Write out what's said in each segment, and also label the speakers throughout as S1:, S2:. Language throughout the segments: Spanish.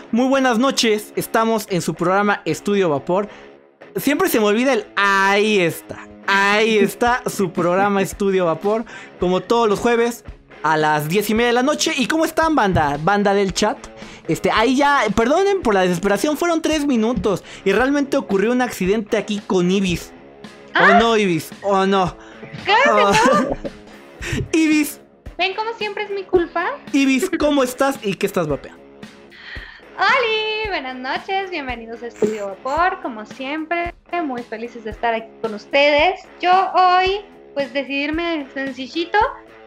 S1: tal? Muy buenas noches. Estamos en su programa Estudio Vapor. Siempre se me olvida el ahí está. Ahí está su programa Estudio Vapor. Como todos los jueves a las 10 y media de la noche. ¿Y cómo están, banda? Banda del chat. Este, ahí ya, perdonen por la desesperación, fueron 3 minutos. Y realmente ocurrió un accidente aquí con Ibis. ¿O
S2: Ah.
S1: no, Ibis? ¿O no?
S2: Claro que
S1: Oh. Ibis,
S2: Ven, como siempre es mi culpa.
S1: Ibis, ¿cómo estás y qué estás vapeando?
S2: ¡Holi! Buenas noches, bienvenidos a Estudio Vapor, como siempre, muy felices de estar aquí con ustedes. Yo hoy, pues decidirme sencillito,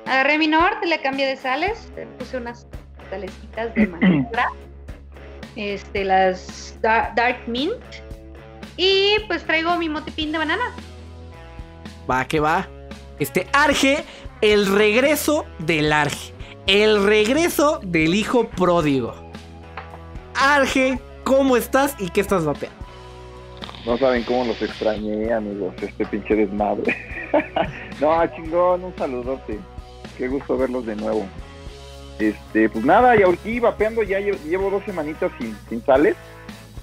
S2: agarré mi norte, le cambié de sales, le puse unas salecitas de manera, este, las Dar- Dark Mint, y pues traigo mi motipín de banana.
S1: Va, que va. Este, Arge, el regreso del Arge. El regreso del hijo pródigo. Arge, ¿cómo estás y qué estás vapeando?
S3: No saben cómo los extrañé, amigos, este pinche desmadre. no, chingón, un saludote. Qué gusto verlos de nuevo. Este, pues nada, y aquí vapeando ya lle- llevo dos semanitas sin, sin sales.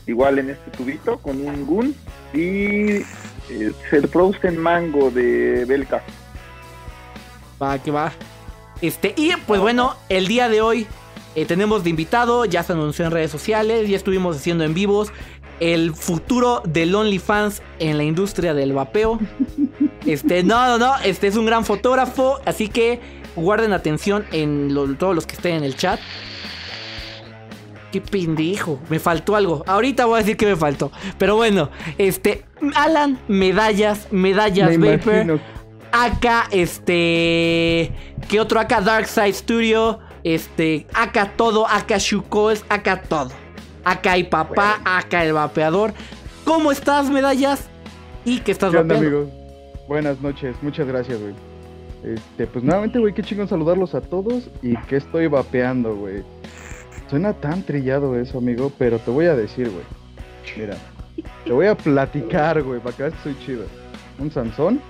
S3: Igual en este tubito con un gun y eh, el Frozen Mango de Belka.
S1: Va, que va. Este, y pues bueno, el día de hoy eh, tenemos de invitado, ya se anunció en redes sociales, ya estuvimos haciendo en vivos el futuro del OnlyFans en la industria del vapeo. Este, no, no, no, este es un gran fotógrafo, así que guarden atención en lo- todos los que estén en el chat. Qué pendejo, me faltó algo. Ahorita voy a decir que me faltó. Pero bueno, este, Alan, medallas, medallas,
S4: Me
S1: Vapor.
S4: imagino.
S1: Acá, este. ¿Qué otro? Acá Darkside Studio. Este. Acá todo. Acá Shukols. Acá todo. Acá hay papá. Acá el vapeador. ¿Cómo estás, medallas? ¿Y qué estás
S4: ¿Qué onda, amigos? Buenas noches, muchas gracias, güey. Este, pues nuevamente, güey, qué chingón saludarlos a todos y que estoy vapeando, güey. Suena tan trillado eso, amigo, pero te voy a decir, güey. Mira, te voy a platicar, güey, para que veas que soy chido. Un Sansón.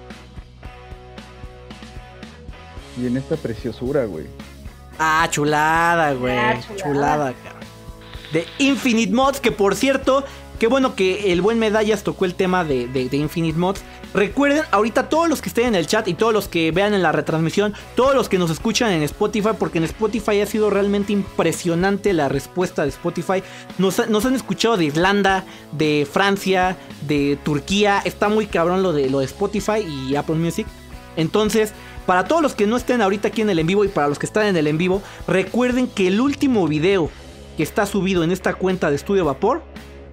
S4: Y en esta preciosura, güey.
S1: Ah, chulada, güey.
S2: Ah,
S1: chulada.
S2: chulada.
S1: cabrón. De Infinite Mods, que por cierto, qué bueno que el buen Medallas tocó el tema de, de- de Infinite Mods. Recuerden, ahorita todos los que estén en el chat y todos los que vean en la retransmisión, todos los que nos escuchan en Spotify, porque en Spotify ha sido realmente impresionante la respuesta de Spotify. Nos han escuchado de Irlanda, de Francia, de Turquía. Está muy cabrón lo de, lo de Spotify y Apple Music. Entonces, para todos los que no estén ahorita aquí en el en vivo y para los que están en el en vivo, recuerden que el último video que está subido en esta cuenta de Estudio Vapor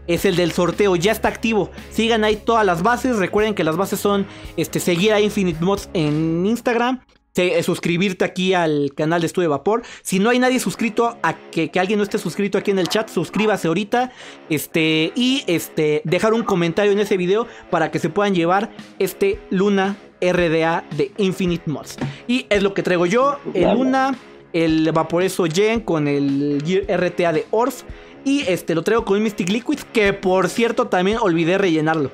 S1: es el del sorteo, ya está activo. Sigan ahí todas las bases, recuerden que las bases son este, seguir a Infinite Mods en Instagram. eh, suscribirte aquí al canal de Estudio Vapor. Si no hay nadie suscrito, a que, que alguien no esté suscrito aquí en el chat, suscríbase ahorita. Este, y este, dejar un comentario en ese video para que se puedan llevar este Luna RDA de Infinite Mods. Y es lo que traigo yo, el Luna, el Vaporeso Gen con el Gear RTA de Orf. Y este lo traigo con un Mystic Liquids, que por cierto también olvidé rellenarlo.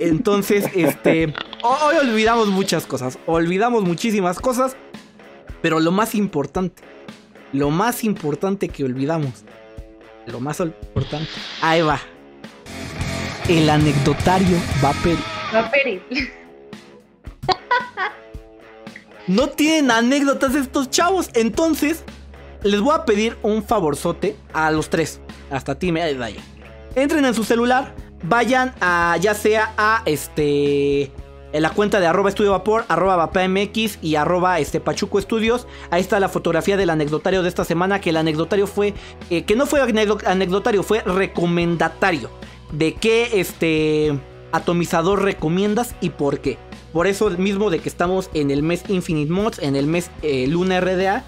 S1: Entonces, este. Hoy olvidamos muchas cosas. Olvidamos muchísimas cosas. Pero lo más importante. Lo más importante que olvidamos. Lo más importante. Ahí va. El anecdotario Vapor.
S2: Vaperi.
S1: No tienen anécdotas estos chavos. Entonces, les voy a pedir un favorzote a los tres. Hasta ti, me da Entren en su celular. Vayan a, ya sea a este. En la cuenta de arroba estudio vapor, arroba vapamx y arroba este Pachuco Estudios. Ahí está la fotografía del anecdotario de esta semana. Que el anecdotario fue. eh, que no fue anecdo- anecdotario, fue recomendatario. De qué este atomizador recomiendas y por qué. Por eso mismo de que estamos en el mes Infinite Mods, en el mes eh, Luna RDA,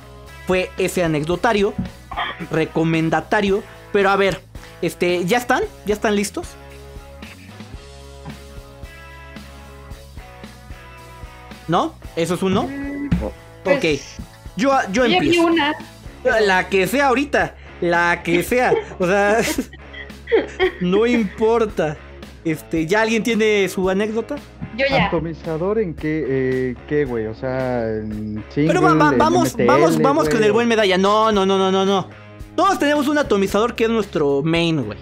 S1: fue ese anecdotario, recomendatario. Pero a ver, este, ¿ya están? ¿Ya están listos? ¿No? ¿Eso es uno?
S2: Pues,
S1: Ok. Yo, yo
S2: Yo
S1: empiezo.
S2: una.
S1: La que sea ahorita. La que sea. O sea. no importa. Este, ¿ya alguien tiene su anécdota?
S2: Yo ya.
S4: ¿Atomizador en qué, eh, qué, güey? O sea, en single,
S1: Pero va- va-
S4: en
S1: vamos,
S4: MTL,
S1: vamos, vamos con
S4: güey,
S1: el buen medalla. No, no, no, no, no, no. Todos tenemos un atomizador que es nuestro main, güey.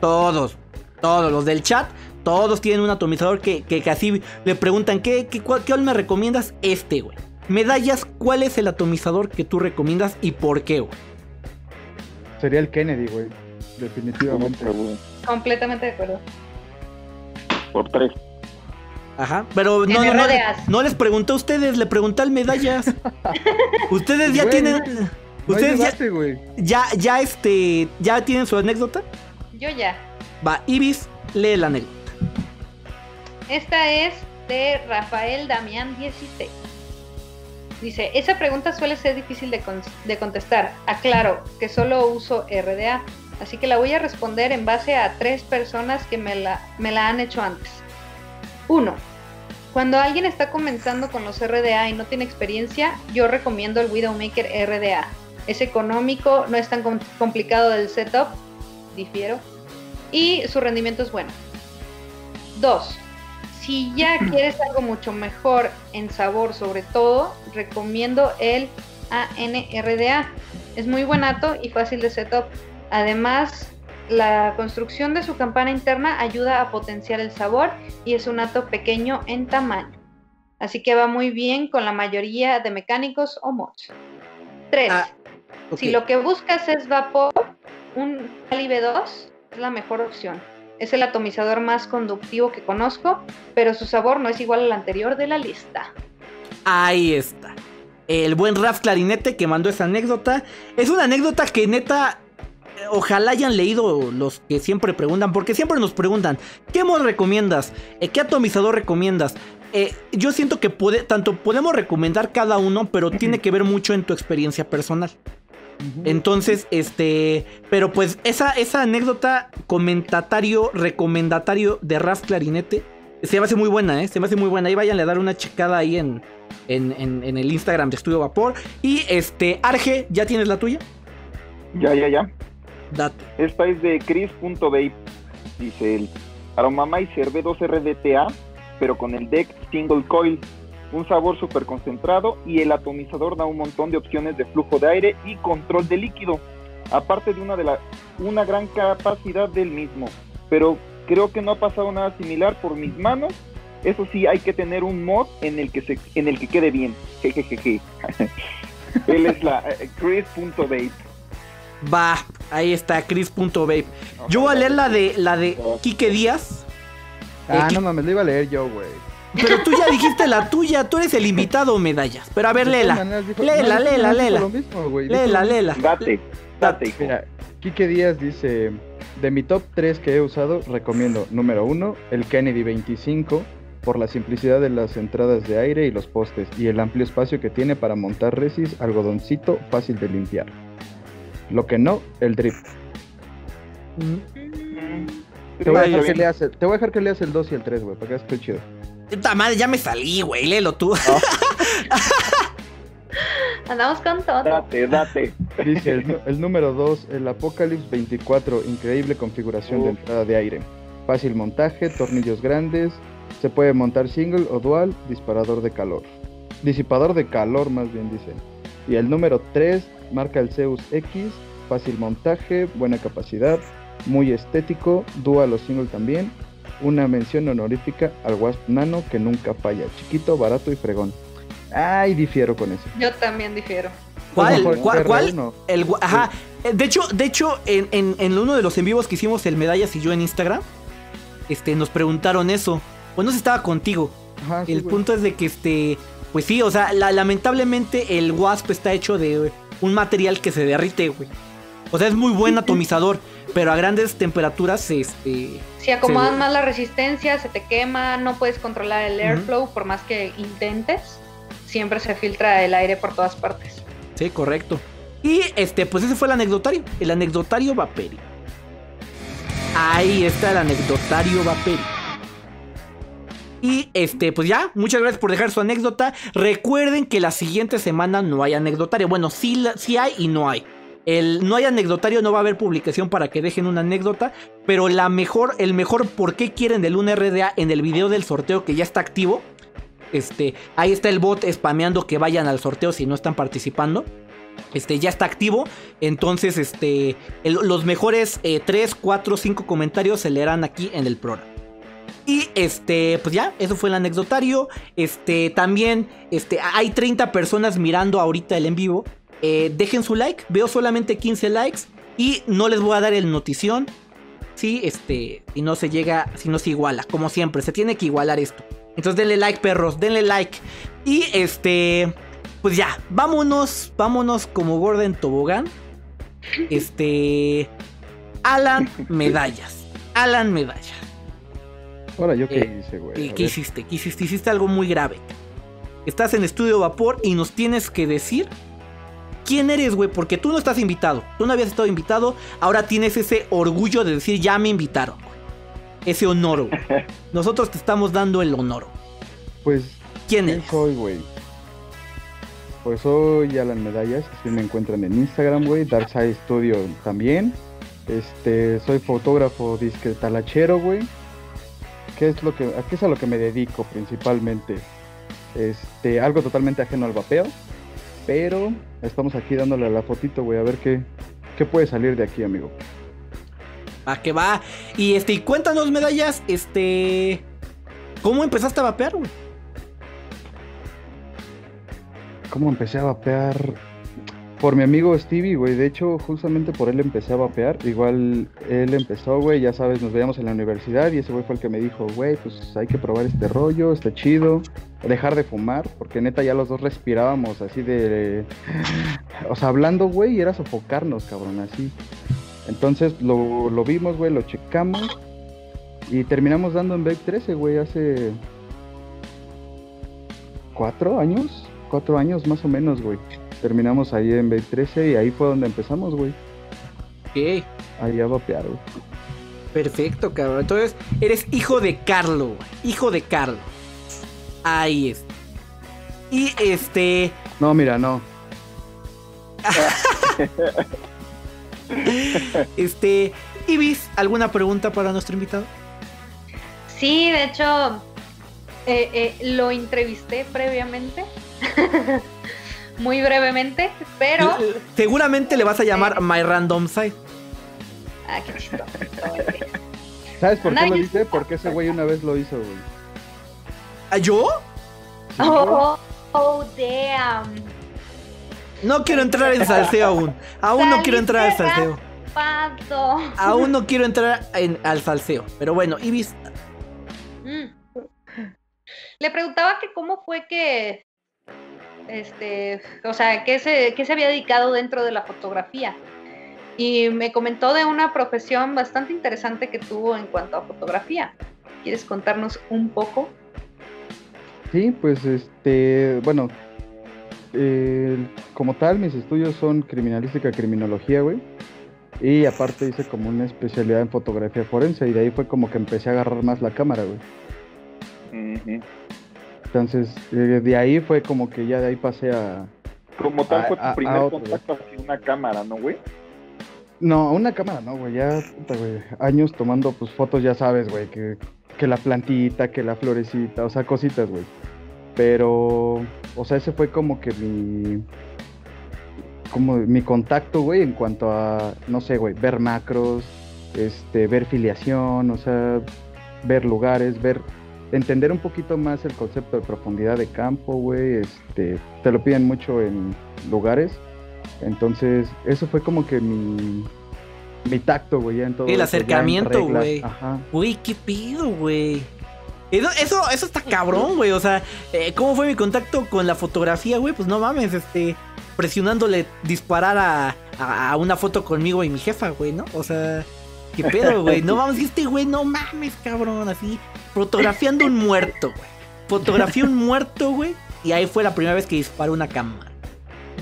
S1: Todos. Todos los del chat. Todos tienen un atomizador que, que, así le preguntan, ¿qué, qué, cuál, ¿qué me recomiendas? Este, güey. Medallas, ¿cuál es el atomizador que tú recomiendas y por qué, güey?
S4: Sería el Kennedy, güey. Definitivamente.
S2: Completamente de acuerdo.
S3: Por tres.
S1: Ajá, pero no, no, no, les pregunté a ustedes, le pregunté al medallas. ustedes ya tienen. ustedes ya, ya, ya, este, ya tienen su anécdota.
S2: Yo ya.
S1: Va, Ibis, lee la anécdota.
S2: Esta es de Rafael Damián 16. Dice, esa pregunta suele ser difícil de, de, contestar. Aclaro que solo uso RDA, así que la voy a responder en base a tres personas que me la, me la han hecho antes. Uno, cuando alguien está comenzando con los RDA y no tiene experiencia, yo recomiendo el Widowmaker RDA. Es económico, no es tan complicado del setup, difiero, y su rendimiento es bueno. Dos, si ya quieres algo mucho mejor en sabor, sobre todo, recomiendo el ANRDA. Es muy buenato y fácil de setup. Además, la construcción de su campana interna ayuda a potenciar el sabor y es un ato pequeño en tamaño. Así que va muy bien con la mayoría de mecánicos o mods. 3. Ah, si lo que buscas es vapor, un Calibre 2 es la mejor opción. Es el atomizador más conductivo que conozco, pero su sabor no es igual al anterior de la lista.
S1: Ahí está. El buen Raf Clarinete que mandó esa anécdota. Es una anécdota que neta ojalá hayan leído los que siempre preguntan, porque siempre nos preguntan, ¿qué mod recomiendas? Eh, ¿Qué atomizador recomiendas? Eh, yo siento que puede, tanto podemos recomendar cada uno, pero tiene que ver mucho en tu experiencia personal. Entonces, este, pero pues esa, esa anécdota comentatario, recomendatario de Raz Clarinete, se me hace muy buena, ¿eh? Se me hace muy buena. Ahí vayan a dar una checada ahí en, en, en el Instagram de Estudio Vapor. Y este, Arge, ¿ya tienes la tuya?
S3: Ya, ya, ya. Esta es de Chris.vape. Dice el Aromamizer B2 RDTA, pero con el deck single coil. Un sabor súper concentrado y el atomizador da un montón de opciones de flujo de aire y control de líquido. Aparte de una, de la, una gran capacidad del mismo. Pero creo que no ha pasado nada similar por mis manos. Eso sí, hay que tener un mod en el que, se, en el que quede bien. Jejejeje. Él es la eh.
S1: Va, ahí está, Chris.vape. Yo voy a leer la de la de Quique Díaz.
S4: Ah, no mames, lo iba a leer yo, güey.
S1: Pero tú ya dijiste la tuya, tú eres el invitado, medallas. Pero a ver, léela. Léela, léela, léela. Léela, léela.
S3: Date, date.
S4: Mira, Quique Díaz dice: De mi top 3 que he usado, recomiendo número 1, el Kennedy 25, por la simplicidad de las entradas de aire y los postes, y el amplio espacio que tiene para montar resis, algodoncito, fácil de limpiar. Lo que no, el drift. Te, voy a dejar que leas el, te voy a dejar que leas el 2 y el 3, güey, para que esté chido.
S1: Puta madre, ya me salí, güey, léelo tú.
S2: Andamos con todo.
S3: Date, date.
S4: Dice el, el número 2, el Apocalypse 24, increíble configuración de entrada de aire. Fácil montaje, tornillos grandes, se puede montar single o dual, disparador de calor. Disipador de calor, más bien dice. Y el número 3, marca el Zeus X, fácil montaje, buena capacidad, muy estético, dual o single también. Una mención honorífica al Wasp Nano que nunca falla, chiquito, barato y fregón. Ay, difiero con eso.
S2: Yo también difiero.
S1: ¿Cuál? ¿Cuál? ¿Cuál? El, ajá. De hecho, de hecho en, en, uno de los en vivos que hicimos el Medallas y yo en Instagram, este, nos preguntaron eso. Bueno, se estaba contigo. el punto es de que este. Pues sí, o sea, lamentablemente el Wasp está hecho de un material que se derrite, güey. O sea, es muy buen atomizador, pero a grandes temperaturas, este...
S2: Si acomodas más la resistencia, se te quema, no puedes controlar el airflow por más que intentes. Siempre se filtra el aire por todas partes.
S1: Sí, correcto. Y este, pues ese fue el anecdotario, el anecdotario Vaperi. Ahí está el anecdotario Vaperi. Y este, pues ya, muchas gracias por dejar su anécdota. Recuerden que la siguiente semana no hay anecdotario. Bueno, sí, sí hay y no hay. El no hay anecdotario, no va a haber publicación para que dejen una anécdota. Pero la mejor, el mejor por qué quieren del 1RDA en el video del sorteo que ya está activo. Este, ahí está el bot spameando que vayan al sorteo si no están participando. este, ya está activo. Entonces, este, los mejores 3, 4, 5 comentarios se leerán aquí en el programa. Y este, pues ya, eso fue el anecdotario. Este, también, este, hay 30 personas mirando ahorita el en vivo. Eh, dejen su like, veo solamente 15 likes. Y no les voy a dar el notición. Si este, si no se llega, si no se iguala, como siempre, se tiene que igualar esto. Entonces denle like, perros, denle like. Y este, pues ya, vámonos, vámonos como Gordon Tobogán. Este, Alan Medallas. Alan Medallas.
S4: Ahora, ¿yo qué
S1: Eh,
S4: hice, güey?
S1: ¿Qué, hiciste? ¿Qué hiciste? Hiciste algo muy grave. Estás en Estudio Vapor y nos tienes que decir quién eres, güey, porque tú no estás invitado. Tú no habías estado invitado, ahora tienes ese orgullo de decir ya me invitaron, güey. Ese honor, güey. Nosotros te estamos dando el honor.
S4: Pues,
S1: ¿Quién
S4: ¿quién
S1: eres?
S4: soy, güey? Pues soy Alan Medallas, así me encuentran en Instagram, güey, Darkside Studio también. Este, soy fotógrafo disque talachero, güey. ¿Qué es lo que, a qué es a lo que me dedico principalmente? Este, algo totalmente ajeno al vapeo, pero estamos aquí dándole a la fotito, güey, a ver qué, qué puede salir de aquí, amigo.
S1: ¿A qué va? Y este, cuéntanos, medallas, este. ¿Cómo empezaste a vapear, güey?
S4: ¿Cómo empecé a vapear? Por mi amigo Stevie, güey. De hecho, justamente por él empecé a vapear. Igual él empezó, güey. Ya sabes, nos veíamos en la universidad y ese güey fue el que me dijo, güey, pues hay que probar este rollo, está chido. Dejar de fumar, porque neta ya los dos respirábamos así de. O sea, hablando, güey, y era sofocarnos, cabrón, así. Entonces lo, lo vimos, güey, lo checamos. Y terminamos dando en Vape 13, güey, hace. ¿Cuatro años? Cuatro años más o menos, güey. Terminamos ahí en Vape 13 y ahí fue donde empezamos, güey.
S1: Ok,
S4: Ahí a vapear, güey.
S1: perfecto, cabrón. Entonces, eres hijo de Carlo, güey. Hijo de Carlo. Ahí es. Y este.
S4: No, mira, no.
S1: Este. Ibis, ¿alguna pregunta para nuestro invitado?
S2: Sí, de hecho, eh, eh, lo entrevisté previamente, muy brevemente, pero...
S1: Seguramente le vas a llamar My Random Side.
S2: Ah, qué.
S4: ¿Sabes por qué lo
S2: se
S4: dice? Porque ese güey una vez lo hizo, güey.
S1: ¿Ah, ¿Yo?
S2: Oh, oh, damn.
S1: No quiero entrar en salseo aún. Aún no quiero entrar al salseo.
S2: Pato.
S1: Aún no quiero entrar en- al salseo. Pero bueno, Ibis,
S2: Mm. Le preguntaba que cómo fue que, este, o sea, qué se, qué se había dedicado dentro de la fotografía. Y me comentó de una profesión bastante interesante que tuvo en cuanto a fotografía. ¿Quieres contarnos un poco?
S4: Sí, pues este, bueno, eh, como tal, mis estudios son criminalística, criminología, güey. Y aparte hice como una especialidad en fotografía forense y de ahí fue como que empecé a agarrar más la cámara, güey.
S3: Ujú.
S4: Entonces, eh, de ahí fue como que ya de ahí pasé a...
S3: Como tal
S4: A-
S3: fue tu
S4: a-
S3: primer contacto así una cámara, ¿no, güey?
S4: No, una cámara no, güey, ya, puta, güey, años tomando pues fotos, ya sabes, güey, que, que la plantita, que la florecita, o sea, cositas, güey. Pero, o sea, ese fue como que mi, como mi contacto, güey, en cuanto a, no sé, güey, ver macros, este, ver filiación, o sea, ver lugares, ver, entender un poquito más el concepto de profundidad de campo, güey, este, te lo piden mucho en lugares. Entonces, eso fue como que mi, mi tacto, güey, ya en todo.
S1: El acercamiento, güey.
S4: Ajá.
S1: Güey, qué pido, güey. Eso, eso, eso está cabrón, güey. O sea, eh, ¿cómo fue mi contacto con la fotografía, güey? Pues no mames, este. Presionándole disparar a, a, a una foto conmigo y mi jefa, güey, ¿no? O sea, qué pedo, güey. No mames, este güey, no mames, cabrón. Así, fotografiando un muerto, güey. Fotografié un muerto, güey. Y ahí fue la primera vez que disparé una cámara.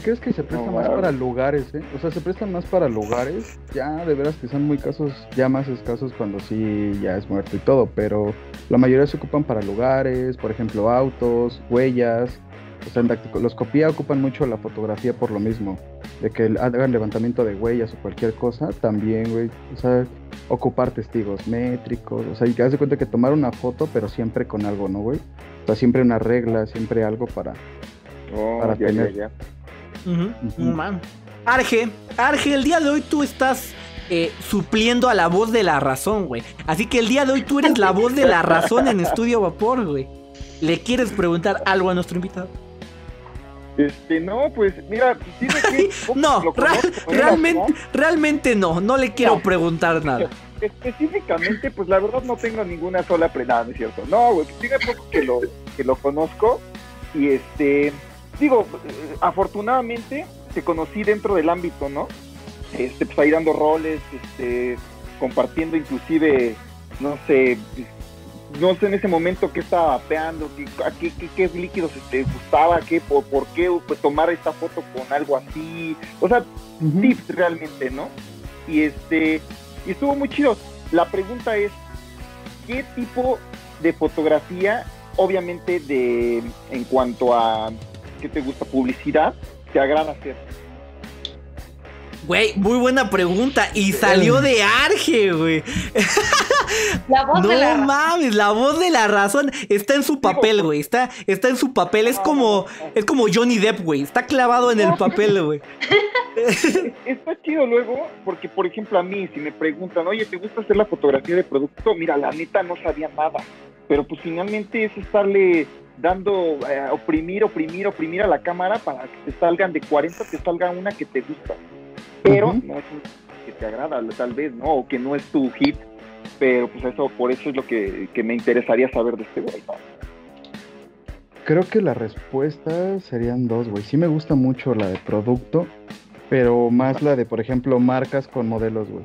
S4: ¿Crees que se presta
S3: No,
S4: más para lugares, eh? O sea, se prestan más para lugares. Ya, de veras que son muy casos, ya más escasos cuando sí ya es muerto y todo. Pero la mayoría se ocupan para lugares, por ejemplo, autos, huellas. O sea, en dactiloscopía ocupan mucho la fotografía por lo mismo. De que hagan levantamiento de huellas o cualquier cosa, también, güey. O sea, ocupar testigos métricos. O sea, y que haz de cuenta que tomar una foto, pero siempre con algo, ¿no, güey? O sea, siempre una regla, siempre algo para,
S3: Oh,
S4: Para
S3: ya,
S4: tener.
S3: ya, ya.
S1: No mames. Arge, Arge, el día de hoy tú estás eh, supliendo a la voz de la razón, güey. Así que el día de hoy tú eres la voz de la razón en Estudio Vapor, güey. ¿Le quieres preguntar algo a nuestro invitado?
S3: Este, no, pues, mira, de que- ¿cómo
S1: No,
S3: lo
S1: real-
S3: conozco,
S1: realmente,
S3: ¿no?
S1: realmente no. No le quiero
S3: No.
S1: preguntar nada.
S3: Específicamente, pues la verdad no tengo ninguna sola prenada, ¿no es cierto? No, güey, pues, tiene poco que lo, que lo conozco y este, digo, eh, afortunadamente te conocí dentro del ámbito, ¿no? Este, pues ahí dando roles, este, compartiendo inclusive, no sé, no sé en ese momento qué estaba vapeando, qué, qué, qué, qué líquidos te gustaba, qué, por, por qué pues, tomar esta foto con algo así, o sea,
S4: Ujú.
S3: tips realmente, ¿no? Y este, y estuvo muy chido. La pregunta es, ¿qué tipo de fotografía, obviamente de, en cuanto a, ¿qué te gusta? Publicidad, te agrada hacer?
S1: Güey, muy buena pregunta. Y salió de Arge, güey.
S2: La voz
S1: No
S2: de la
S1: mames, la voz de la razón está en su papel, güey. Está, está en su papel. Es como, es como Johnny Depp, güey. Está clavado en el papel, güey.
S3: Está chido luego, porque por ejemplo a mí, si me preguntan, oye, ¿te gusta hacer la fotografía de producto? Mira, la neta no sabía nada, pero pues finalmente es estarle dando, eh, oprimir, oprimir, oprimir a la cámara para que te salgan de 40, te salga una que te gusta. Pero no es un que te agrada, tal vez, ¿no? O que no es tu hit, pero pues eso, por eso es lo que, que me interesaría saber de este güey, ¿no?
S4: Creo que la respuesta serían dos, güey. Sí me gusta mucho la de producto, pero más la de, por ejemplo, marcas con modelos, güey.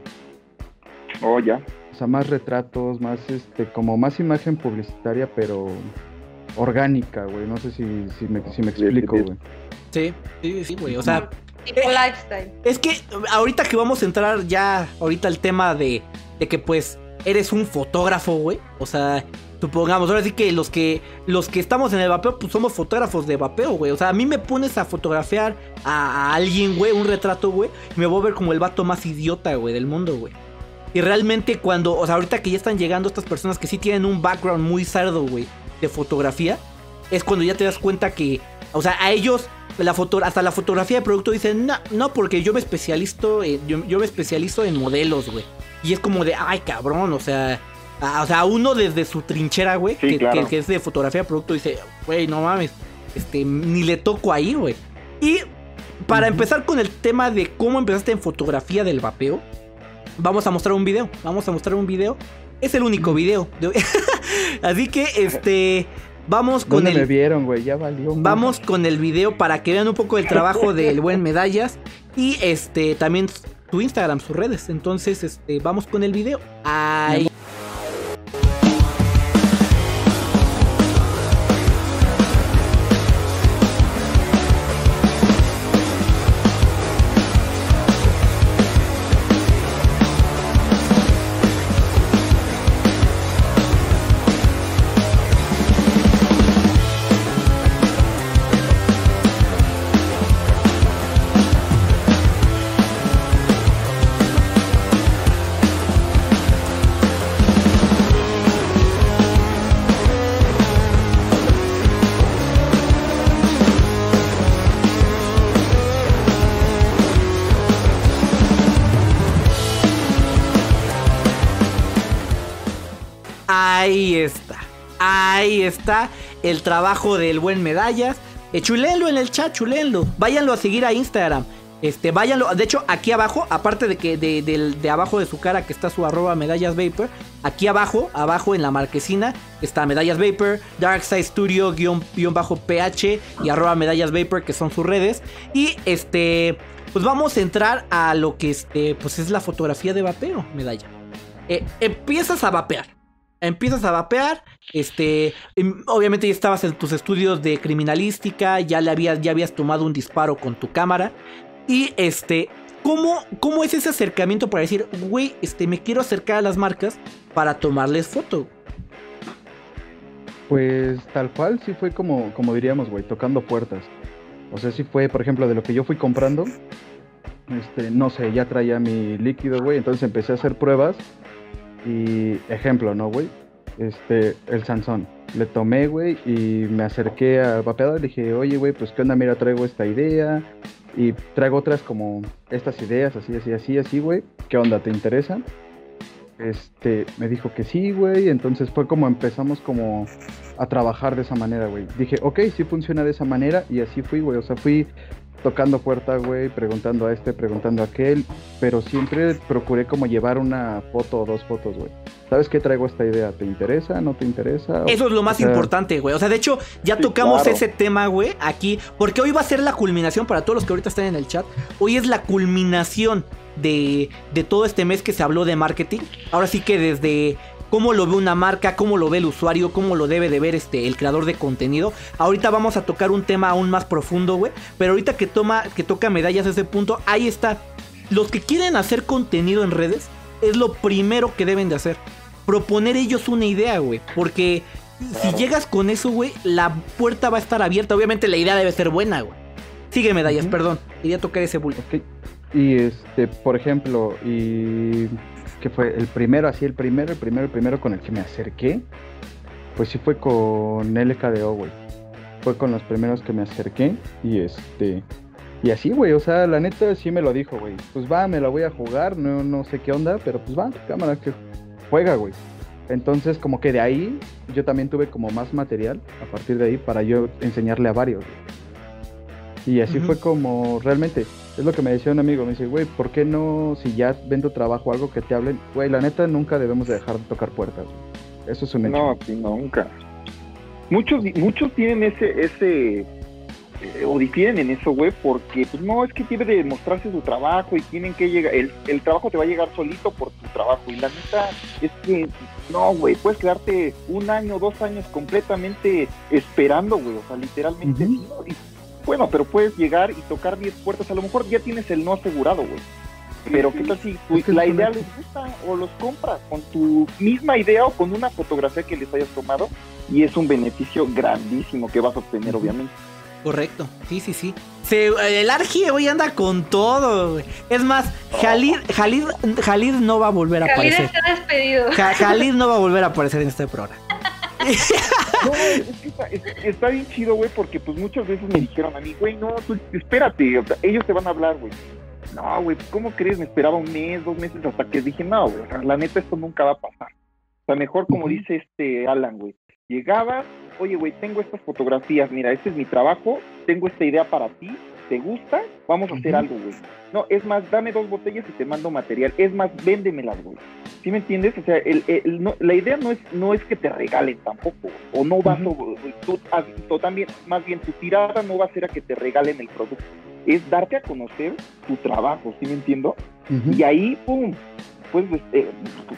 S3: Oh, ya.
S4: O sea, más retratos, más este, como más imagen publicitaria, pero orgánica, güey. No sé si, si, me, si me explico, güey.
S1: Sí, sí, sí, güey. O sea,
S2: tipo
S1: Eh.
S2: lifestyle.
S1: es que ahorita que vamos a entrar ya, ahorita el tema de, de que pues eres un fotógrafo, güey. O sea, supongamos, ahora sí que los que los que estamos en el vapeo, pues somos fotógrafos de vapeo, güey. O sea, a mí me pones a fotografiar a, a alguien, güey, un retrato, güey. Y me voy a ver como el vato más idiota, güey, del mundo, güey. Y realmente cuando, o sea, ahorita que ya están llegando estas personas que sí tienen un background muy sardo, güey, de fotografía, es cuando ya te das cuenta que, o sea, a ellos, la foto, hasta la fotografía de producto dicen, no, no, porque yo me especializo, en- yo, yo me especializo en modelos, güey. Y es como de, ay, cabrón, o sea, a- o sea, uno desde su trinchera, güey,
S3: Sí,
S1: que,
S3: claro.
S1: que- que es de fotografía de producto, dice, güey, no mames, este, ni le toco ahí, güey. Y para empezar con el tema de cómo empezaste en fotografía del vapeo, vamos a mostrar un video. Vamos a mostrar un video. Es el único video. de- Así que, este, vamos con
S4: ¿Dónde me
S1: el,
S4: vieron, güey? Ya valió.
S1: vamos con el video para que vean un poco el trabajo del buen Medallas y, este, también su Instagram, sus redes. Entonces, este, vamos con el video. Ahí. Ahí está. Ahí está el trabajo del buen Medallas. Eh, chulenlo en el chat, chulenlo. Váyanlo a seguir a Instagram. Este, váyanlo. De hecho, aquí abajo, aparte de que de, de abajo de su cara que está su arroba medallas vapor, aquí abajo, abajo en la marquesina, está medallas vapor, Darkside Studio guion bajo PH y arroba medallas vapor, que son sus redes. Y este, pues vamos a entrar a lo que este, pues es la fotografía de vapeo, medalla. Eh, empiezas a vapear. Empiezas a vapear, este, em, obviamente ya estabas en tus estudios de criminalística, ya le habías, ya habías tomado un disparo con tu cámara y este, ¿cómo, cómo es ese acercamiento para decir, güey, este, me quiero acercar a las marcas para tomarles foto?
S4: Pues tal cual, sí fue como, como diríamos, güey, tocando puertas. O sea, sí fue, por ejemplo, de lo que yo fui comprando. Este, no sé, ya traía mi líquido, güey. Entonces empecé a hacer pruebas. Y ejemplo, ¿no, güey? Este, el Sansón. Le tomé, güey, y me acerqué al vapeador. Le dije, oye, güey, pues qué onda, mira, traigo esta idea. y traigo otras como estas ideas, así, así, así, así, güey. ¿Qué onda? ¿Te interesan? Este, me dijo que sí, güey. Entonces fue como empezamos como a trabajar de esa manera, güey. Dije, ok, sí funciona de esa manera. Y así fui, güey. O sea, fui tocando puerta, güey, preguntando a este, preguntando a aquel. Pero siempre procuré como llevar una foto o dos fotos, güey. ¿Sabes qué traigo esta idea? ¿Te interesa? ¿No te interesa?
S1: Eso es lo más
S4: O sea,
S1: importante, güey. O sea, de hecho, ya
S3: Sí,
S1: tocamos
S3: claro.
S1: ese tema, güey, aquí. Porque hoy va a ser la culminación para todos los que ahorita están en el chat. Hoy es la culminación de, de todo este mes que se habló de marketing. Ahora sí que desde cómo lo ve una marca, cómo lo ve el usuario, cómo lo debe de ver este, el creador de contenido. Ahorita vamos a tocar un tema aún más profundo, güey. Pero ahorita que, toma, que toca medallas a ese punto, ahí está. Los que quieren hacer contenido en redes es lo primero que deben de hacer. Proponer ellos una idea, güey. Porque si llegas con eso, güey, la puerta va a estar abierta. Obviamente la idea debe ser buena, güey. Sigue medallas, perdón. Quería tocar ese bulto.
S4: Ok. Y este, por ejemplo, y que fue el primero, así el primero, el primero, el primero con el que me acerqué, pues sí fue con LKDO, güey. Fue con los primeros que me acerqué y este y así, güey, o sea, la neta sí me lo dijo, güey. Pues va, me la voy a jugar, no no sé qué onda, pero pues va, cámara que juega, güey. Entonces, como que de ahí yo también tuve como más material a partir de ahí para yo enseñarle a varios. güey. Y así fue como realmente, es lo que me decía un amigo, me dice, güey, ¿por qué no, si ya ven tu trabajo, algo que te hablen? Güey, la neta nunca debemos de dejar de tocar puertas. güey. Eso es un hecho.
S3: No, sí, nunca. Muchos, muchos tienen ese, ese, eh, o difieren en eso, güey, porque pues no, es que tiene de mostrarse su trabajo y tienen que llegar, el, el trabajo te va a llegar solito por tu trabajo y la neta es que no, güey, puedes quedarte un año, dos años completamente esperando, güey, o sea, literalmente,
S4: Ujú.
S3: sí, ¿no? Bueno, pero puedes llegar y tocar 10 puertas, a lo mejor ya tienes el no asegurado, güey. Pero qué tal si tu-
S4: Es que
S3: la idea les gusta o los compras con tu misma idea o con una fotografía que les hayas tomado y es un beneficio grandísimo que vas a obtener, obviamente.
S1: Correcto. Sí, sí, sí. Se- el Argie hoy anda con todo, güey. Es más, Jalid, Jalid, Jalid no va a volver a
S2: Khalid
S1: aparecer.
S2: está despedido.
S1: Ja- Jalid no va a volver a aparecer en este programa.
S3: No, es que está, es- está bien chido, güey, porque pues muchas veces me dijeron a mí, güey, no, tú espérate, o sea, ellos te van a hablar, güey. No, güey, ¿cómo crees? Me esperaba un mes, dos meses hasta que dije, no, güey, o sea, la neta esto nunca va a pasar. O sea, mejor como dice este Alan, güey. Llegabas, oye, güey, tengo estas fotografías, mira, este es mi trabajo, tengo esta idea para ti, ¿te gusta? Vamos a hacer algo, güey. No, es más, dame dos botellas y te mando material. Es más, véndemelas, güey. ¿Sí me entiendes? O sea, el, el- no- la idea no es no es que te regalen tampoco, o no vas
S4: Ujú.
S3: a, tú, a- tú también, más bien tu tirada no va a ser a que te regalen el producto, es darte a conocer tu trabajo, ¿sí me entiendo? Y ahí, pum, pues, este,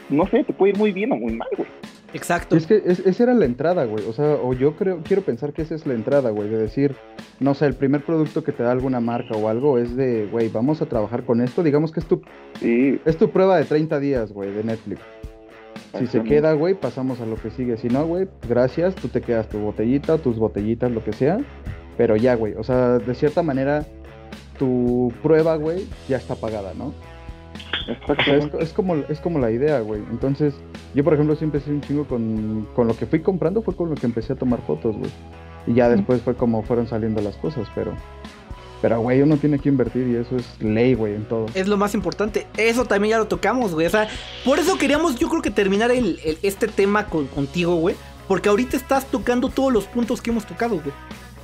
S3: no sé, te puede ir muy bien o muy mal, güey.
S1: Exacto.
S4: Es que es- esa era la entrada, güey. O sea, o yo creo, quiero pensar que esa es la entrada, güey. De decir, no sé, el primer producto que te da alguna marca o algo es de, güey, vamos a trabajar con esto. Digamos que es tu,
S3: Sí,
S4: es tu prueba de 30 días, güey, de Netflix. Si se queda, güey, pasamos a lo que sigue. Si no, güey, gracias, tú te quedas tu botellita, tus botellitas, lo que sea. Pero ya, güey, o sea, de cierta manera, tu prueba, güey, ya está pagada, ¿no? O sea, es, es como, es como la idea, güey. Entonces, yo, por ejemplo, sí empecé un chingo con, con lo que fui comprando, fue con lo que empecé a tomar fotos, güey. Y ya después fue como fueron saliendo las cosas, pero... Pero, güey, uno tiene que invertir y eso es ley, güey, en todo.
S1: Es lo más importante. Eso también ya lo tocamos, güey. O sea, por eso queríamos, yo creo que terminar el, el- este tema con- contigo, güey. Porque ahorita estás tocando todos los puntos que hemos tocado, güey.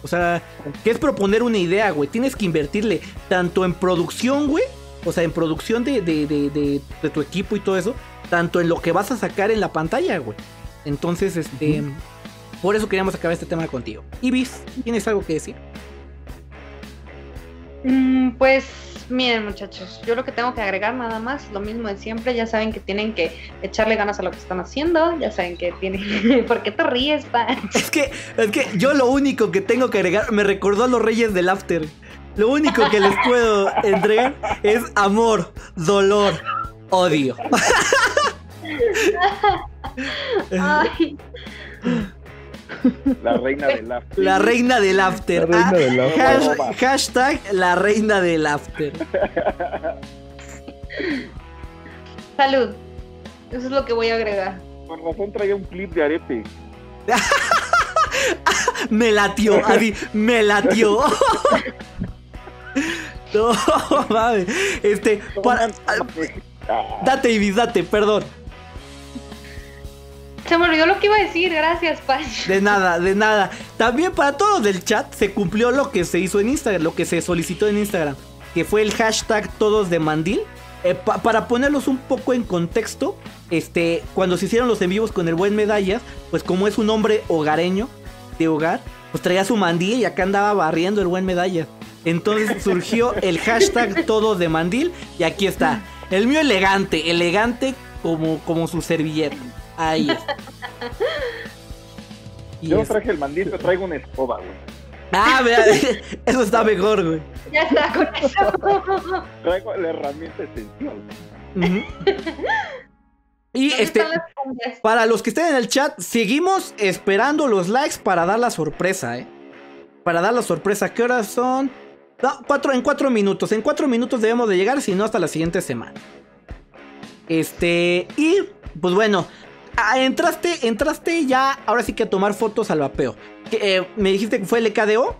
S1: O sea, que es proponer una idea, güey. Tienes que invertirle tanto en producción, güey. O sea, en producción de, de- de- de- de tu equipo y todo eso. Tanto en lo que vas a sacar en la pantalla, güey. Entonces, este. Por eso queríamos acabar este tema contigo. Ibis, ¿tienes algo que decir?
S2: Mm, Pues miren muchachos, yo lo que tengo que agregar nada más, lo mismo de siempre, ya saben que tienen que echarle ganas a lo que están haciendo, ya saben que tienen... ¿Por qué te ríes, pa?
S1: Es que, es que yo lo único que tengo que agregar, me recordó a los reyes del after. Lo único que les puedo entregar es amor, dolor, odio.
S2: Ay,
S3: La reina del after.
S1: La reina del after.
S4: La reina
S1: Ah,
S4: del after.
S1: hash- hashtag la reina del after.
S2: salud. Eso es lo que voy a agregar.
S3: Por razón traía un clip de arepe.
S1: Me latió, así, me latió. No, mames. Este, para,
S3: Ah,
S1: date, Ibis, date, perdón.
S2: Se me olvidó lo que iba a decir, gracias, Pancho.
S1: De nada, de nada. También para todos del chat se cumplió lo que se hizo en Instagram, lo que se solicitó en Instagram, que fue el hashtag todos de mandil. Eh, pa- para ponerlos un poco en contexto, este, cuando se hicieron los en vivos con el buen Medallas, pues como es un hombre hogareño, de hogar, pues traía su mandil y acá andaba barriendo el buen Medallas. Entonces surgió el hashtag todos de mandil y aquí está. El mío elegante, elegante como, como su servilleta. Ahí está. Y
S3: Yo traje el mandil, pero traigo una escoba, güey.
S1: Ah, vea, eso está mejor, güey.
S2: Ya está con eso.
S3: Traigo la herramienta esencial.
S1: Y
S2: ¿Dónde
S1: este, para los que estén en el chat, seguimos esperando los likes para dar la sorpresa, ¿eh? Para dar la sorpresa. ¿Qué horas son? No, cuatro, en cuatro minutos. En cuatro minutos debemos de llegar, si no, hasta la siguiente semana. Este, y pues bueno, entraste, entraste ya, ahora sí que a tomar fotos al vapeo. Que, eh, me dijiste que fue el EKDO.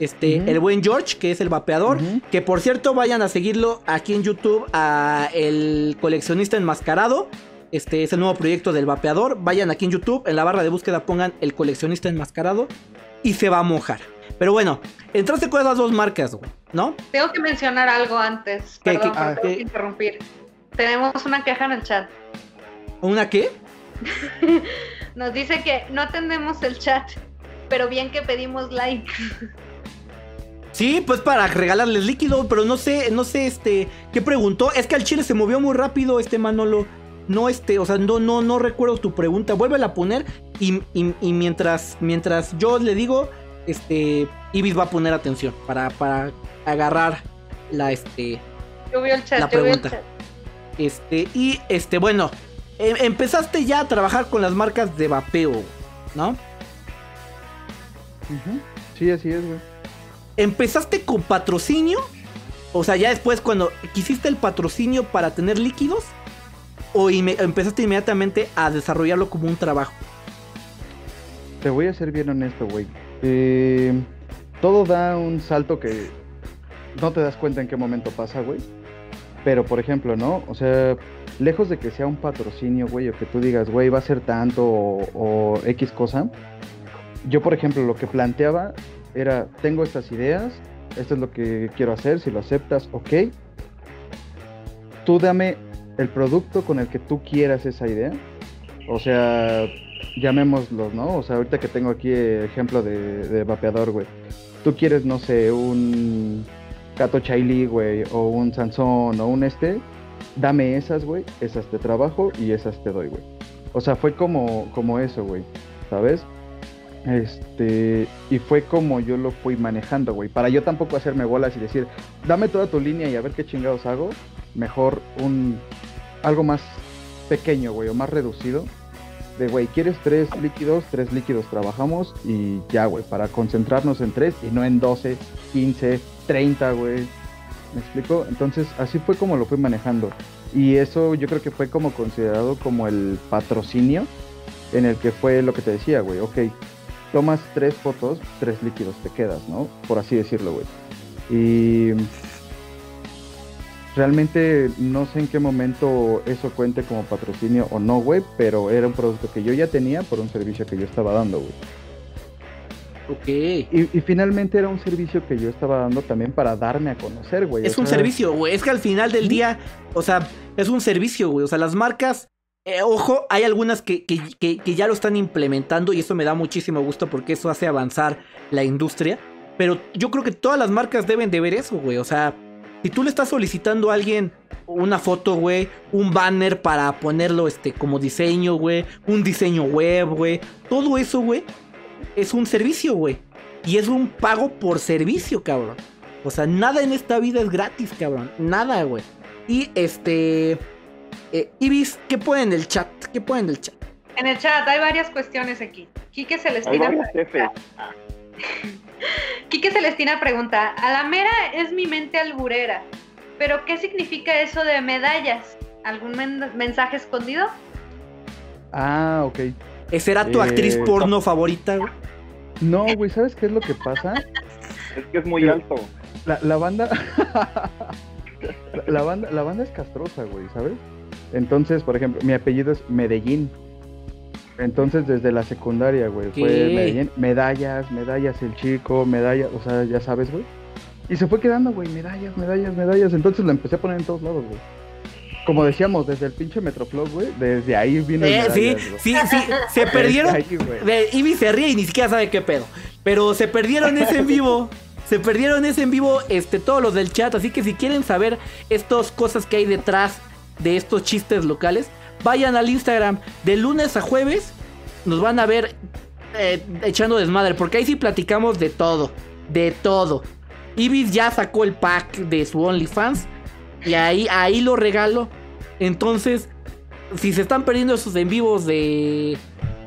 S1: Este,
S4: Ujú.
S1: el buen George, que es el vapeador. Que por cierto, vayan a seguirlo aquí en YouTube a el coleccionista enmascarado. Este es el nuevo proyecto del vapeador. Vayan aquí en YouTube, en la barra de búsqueda pongan el coleccionista enmascarado y se va a mojar. Pero bueno, entraste con esas dos marcas, güey, ¿no?
S2: Tengo que mencionar algo antes.
S1: ¿Qué,
S2: Perdón,
S1: qué?
S2: pero
S1: Ah,
S2: tengo
S1: ¿qué?
S2: que interrumpir. Tenemos una queja en el chat.
S1: ¿Una qué?
S2: Nos dice que no atendemos el chat, pero bien que pedimos like.
S1: Sí, pues para regalarles líquido, pero no sé, no sé, este, ¿qué preguntó? Es que al chile se movió muy rápido, este Manolo. No, este, o sea, no, no, no recuerdo tu pregunta. Vuélvela a poner y, y- y mientras, mientras yo le digo, este, Ibis va a poner atención para, para agarrar la, este,
S2: Yo vi el chat,
S1: La
S2: yo vi el
S1: pregunta.
S2: chat.
S1: este, y, este, bueno, em- empezaste ya a trabajar con las marcas de vapeo, ¿no?
S4: Sí, así es, güey.
S1: ¿Empezaste con patrocinio? O sea, ya después cuando quisiste el patrocinio para tener líquidos? ¿O inme- empezaste inmediatamente a desarrollarlo como un trabajo?
S4: Te voy a ser bien honesto, güey. Eh, todo da un salto que no te das cuenta en qué momento pasa, güey. Pero, por ejemplo, ¿no? O sea, lejos de que sea un patrocinio, güey, o que tú digas, güey, va a ser tanto o, X cosa. Yo, por ejemplo, lo que planteaba era, tengo estas ideas, esto es lo que quiero hacer, si lo aceptas, ok. Tú dame el producto con el que tú quieras esa idea. O sea, llamémoslo, ¿no? O sea, ahorita que tengo aquí ejemplo de, vapeador, güey. Tú quieres, no sé, un Cato Chaili, güey, o un Sansón, o un este. Dame esas, güey, esas te trabajo y esas te doy, güey. O sea, fue como, como eso, güey, ¿sabes? Este, y fue como yo lo fui manejando, güey. Para yo tampoco hacerme bolas y decir, dame toda tu línea y a ver qué chingados hago. Mejor un, algo más pequeño, güey, o más reducido. De, güey, ¿quieres tres líquidos? Tres líquidos trabajamos y ya, güey, para concentrarnos en tres y no en 12, 15, 30, güey. ¿Me explico? Entonces, así fue como lo fui manejando. Y eso yo creo que fue como considerado como el patrocinio en el que fue lo que te decía, güey. Ok, tomas tres fotos, tres líquidos te quedas, ¿no? Por así decirlo, güey. Y realmente no sé en qué momento eso cuente como patrocinio o no, güey, pero era un producto que yo ya tenía por un servicio que yo estaba dando, güey.
S1: Ok.
S4: Y, y finalmente era un servicio que yo estaba dando también para darme a conocer, güey.
S1: Es un
S4: sea,
S1: servicio, güey. Es que al final del día, o sea, es un servicio, güey. O sea, las marcas, eh, ojo, hay algunas que, que- que- que ya lo están implementando y eso me da muchísimo gusto porque eso hace avanzar la industria. Pero yo creo que todas las marcas deben de ver eso, güey. O sea, si tú le estás solicitando a alguien una foto, güey, un banner para ponerlo este como diseño, güey, un diseño web, güey, todo eso, güey, es un servicio, güey. Y es un pago por servicio, cabrón. O sea, nada en esta vida es gratis, cabrón. Nada, güey. Y este. eh, Ibis, ¿qué pone en el chat? ¿Qué pone en el chat?
S2: En el chat hay varias cuestiones aquí. Quique Celestina,
S3: jefes.
S2: Quique Celestina pregunta, a la mera es mi mente alburera, pero ¿qué significa eso de medallas? ¿Algún men- mensaje escondido?
S4: Ah, ok.
S1: Eh, ¿Será tu
S4: Eh,
S1: actriz porno favorita, güey?
S4: No, güey, ¿sabes qué es lo que pasa?
S3: Es que es muy alto.
S4: La, la banda. la, la banda. La banda es castrosa, güey, ¿sabes? Entonces, por ejemplo, mi apellido es Medellín. Entonces, desde la secundaria, güey, fue. Medellín. Medallas, medallas el chico, medallas, o sea, ya sabes, güey. Y se fue quedando, güey, medallas, medallas, medallas. Entonces lo empecé a poner en todos lados, güey. Como decíamos, desde el pinche Metroflow, güey, desde ahí vino el
S1: Eh, sí,
S4: medallas, güey.
S1: sí, sí, se perdieron.
S4: Ahí.
S1: De- Ivy se ríe y ni siquiera sabe qué pedo. Pero se perdieron ese en vivo. Se perdieron ese en vivo, este, todos los del chat. Así que si quieren saber estas cosas que hay detrás de estos chistes locales, vayan al Instagram. De lunes a jueves nos van a ver eh, echando desmadre. Porque ahí sí platicamos de todo. De todo. Ibis ya sacó el pack de su OnlyFans. Y ahí, ahí lo regalo. Entonces, si se están perdiendo esos en vivos de,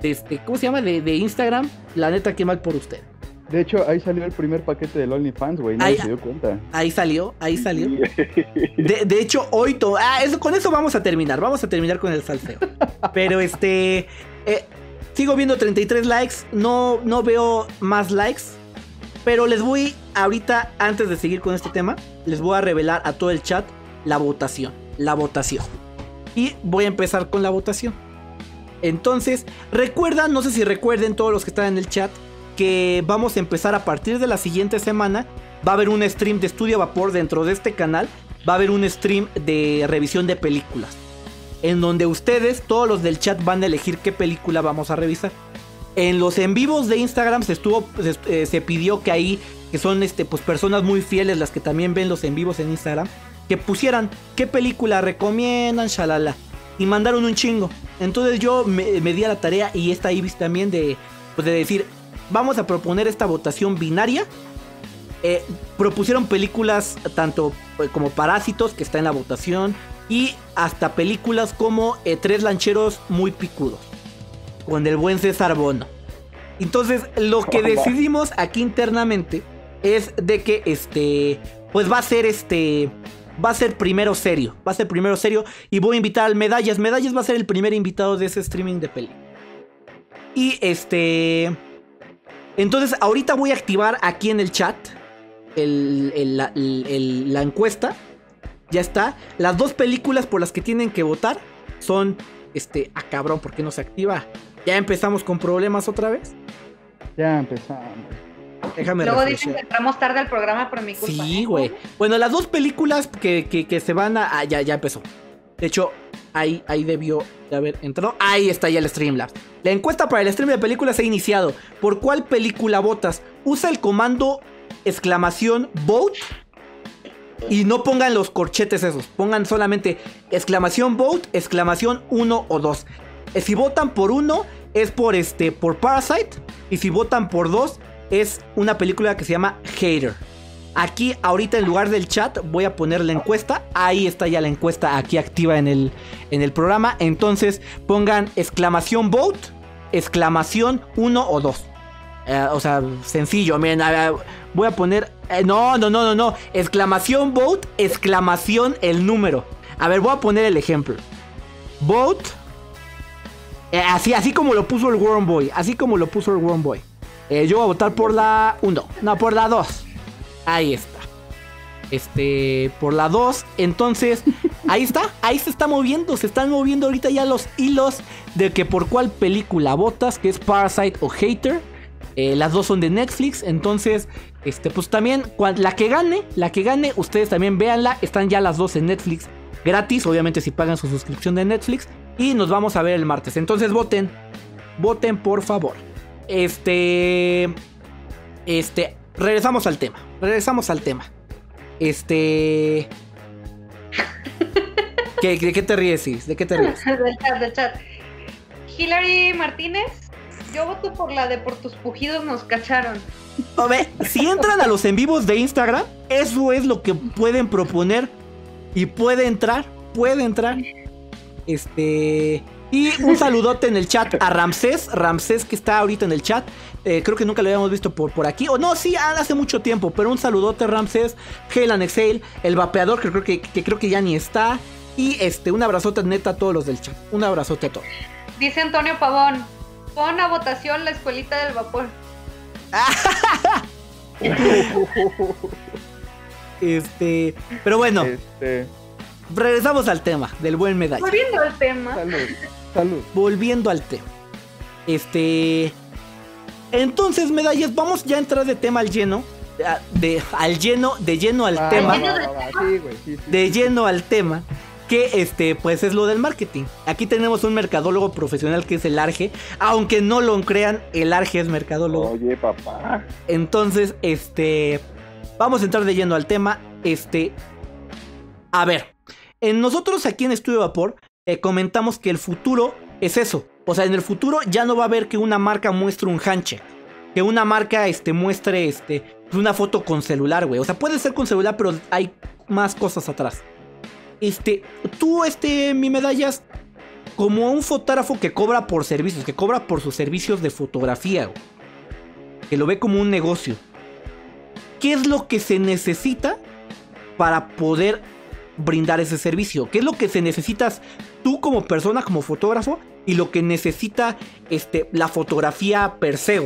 S1: de este, ¿cómo se llama? De, de Instagram, la neta, qué mal por usted.
S4: De hecho, ahí salió el primer paquete del OnlyFans, güey, nadie
S1: Ahí-
S4: se dio cuenta.
S1: Ahí salió, ahí salió. De, de hecho, hoy to- ah, eso, con eso vamos a terminar. Vamos a terminar con el salseo. Pero este. eh, sigo viendo 33 likes. No, no veo más likes. Pero les voy, ahorita, antes de seguir con este tema, les voy a revelar a todo el chat la votación. La votación. Y voy a empezar con la votación. Entonces, recuerdan, no sé si recuerden todos los que están en el chat, que vamos a empezar a partir de la siguiente semana. Va a haber un stream de Estudio Vapor dentro de este canal. Va a haber un stream de revisión de películas. En donde ustedes, todos los del chat, van a elegir qué película vamos a revisar. En los en vivos de Instagram se estuvo. Se, eh, se pidió que ahí, que son este, pues, personas muy fieles, las que también ven los en vivos en Instagram, que pusieran qué película recomiendan, shalala. Y mandaron un chingo. Entonces yo me, me di a la tarea y esta Ibis también de, pues, de decir, vamos a proponer esta votación binaria. Eh, propusieron películas tanto eh, como Parásitos, que está en la votación, y hasta películas como eh, Tres Lancheros muy picudos, con el buen César Bono. Entonces, lo que decidimos aquí internamente es de que este, pues va a ser este, va a ser primero serio, va a ser primero serio, y voy a invitar al Medallas. Medallas va a ser el primer invitado de ese streaming de peli. Y este, entonces, ahorita voy a activar aquí en el chat el- la, la encuesta. Ya está. Las dos películas por las que tienen que votar son. Este. Ah, cabrón, ¿por qué no se activa? Ya empezamos con problemas otra vez.
S4: Ya empezamos.
S1: Déjame
S2: Luego
S1: refrescar.
S2: dicen que entramos tarde al programa por mi culpa.
S1: Sí, güey. Bueno, las dos películas que, que- que se van a. ah, ya, ya empezó. De hecho, ahí, ahí debió de haber entrado. Ahí está ya el Streamlabs. La encuesta para el stream de películas se ha iniciado. ¿Por cuál película votas? Usa el comando exclamación vote. Y no pongan los corchetes esos. Pongan solamente exclamación vote, exclamación 1 o 2. Eh, Si votan por uno, es por este. por Parasite. Y si votan por dos, es una película que se llama Hater. Aquí, ahorita en lugar del chat, voy a poner la encuesta. Ahí está ya la encuesta aquí activa en el, en el programa. Entonces, pongan exclamación vote, exclamación 1 o 2. Eh, o sea, sencillo, miren, voy a poner... eh, no, no, no, no, no. Exclamación vote, exclamación el número. A ver, voy a poner el ejemplo. Vote. eh, así, así como lo puso el Worm Boy. Así como lo puso el Worm Boy. Eh, yo voy a votar por la 1. No, por la 2. Ahí está. Este, por la 2. Entonces, ahí está. Ahí se está moviendo. Se están moviendo ahorita ya los hilos de que por cuál película votas, que es Parasite o Hater. Eh, las dos son de Netflix. Entonces, este, pues también, la que gane, la que gane, ustedes también véanla. Están ya las dos en Netflix gratis. Obviamente, si pagan su suscripción de Netflix. Y nos vamos a ver el martes. Entonces, voten. Voten, por favor. Este. Este. Regresamos al tema. Regresamos al tema. Este. ¿Qué, ¿De qué te ríes, Sis? ¿De qué te ríes?
S2: del chat, del chat. Hillary Martínez, yo voto por la de por tus pujidos nos cacharon.
S1: A ver, si entran a los en vivos de Instagram, eso es lo que pueden proponer. Y puede entrar, puede entrar. Este. Y un saludote en el chat a Ramsés. Ramsés que está ahorita en el chat. Eh, creo que nunca lo habíamos visto por, por aquí. O no, sí, hace mucho tiempo. Pero un saludote, Ramsés. Hale and Exhale. El vapeador, que creo que, que creo que ya ni está. Y este, un abrazote neta a todos los del chat. Un abrazote a todos.
S2: Dice Antonio Pavón, pon a votación la escuelita del vapor.
S1: Este, pero bueno,
S4: Este,
S1: regresamos al tema del buen medalla.
S2: Volviendo al tema.
S4: salud, salud.
S1: Volviendo al tema. Este. Entonces, medallas, vamos ya a entrar de tema al lleno. De, al lleno, de lleno al tema.
S4: va, va, va, sí, güey, sí, sí.
S1: De lleno al tema. Que este, pues es lo del marketing. Aquí tenemos un mercadólogo profesional que es el Arge. Aunque no lo crean, el Arge es mercadólogo.
S3: Oye, papá.
S1: Entonces, este. Vamos a entrar de lleno al tema. Este. A ver. En nosotros aquí en Estudio Vapor eh, comentamos que el futuro es eso. O sea, en el futuro ya no va a haber que una marca muestre un handshake. Que una marca este, muestre este, una foto con celular, güey. O sea, puede ser con celular, pero hay más cosas atrás. Este, tú, este, mi medallas, como un fotógrafo que cobra por servicios, que cobra por sus servicios de fotografía, güey. Que lo ve como un negocio. ¿Qué es lo que se necesita para poder brindar ese servicio? ¿Qué es lo que se necesitas tú como persona, como fotógrafo? Y lo que necesita este, la fotografía per se?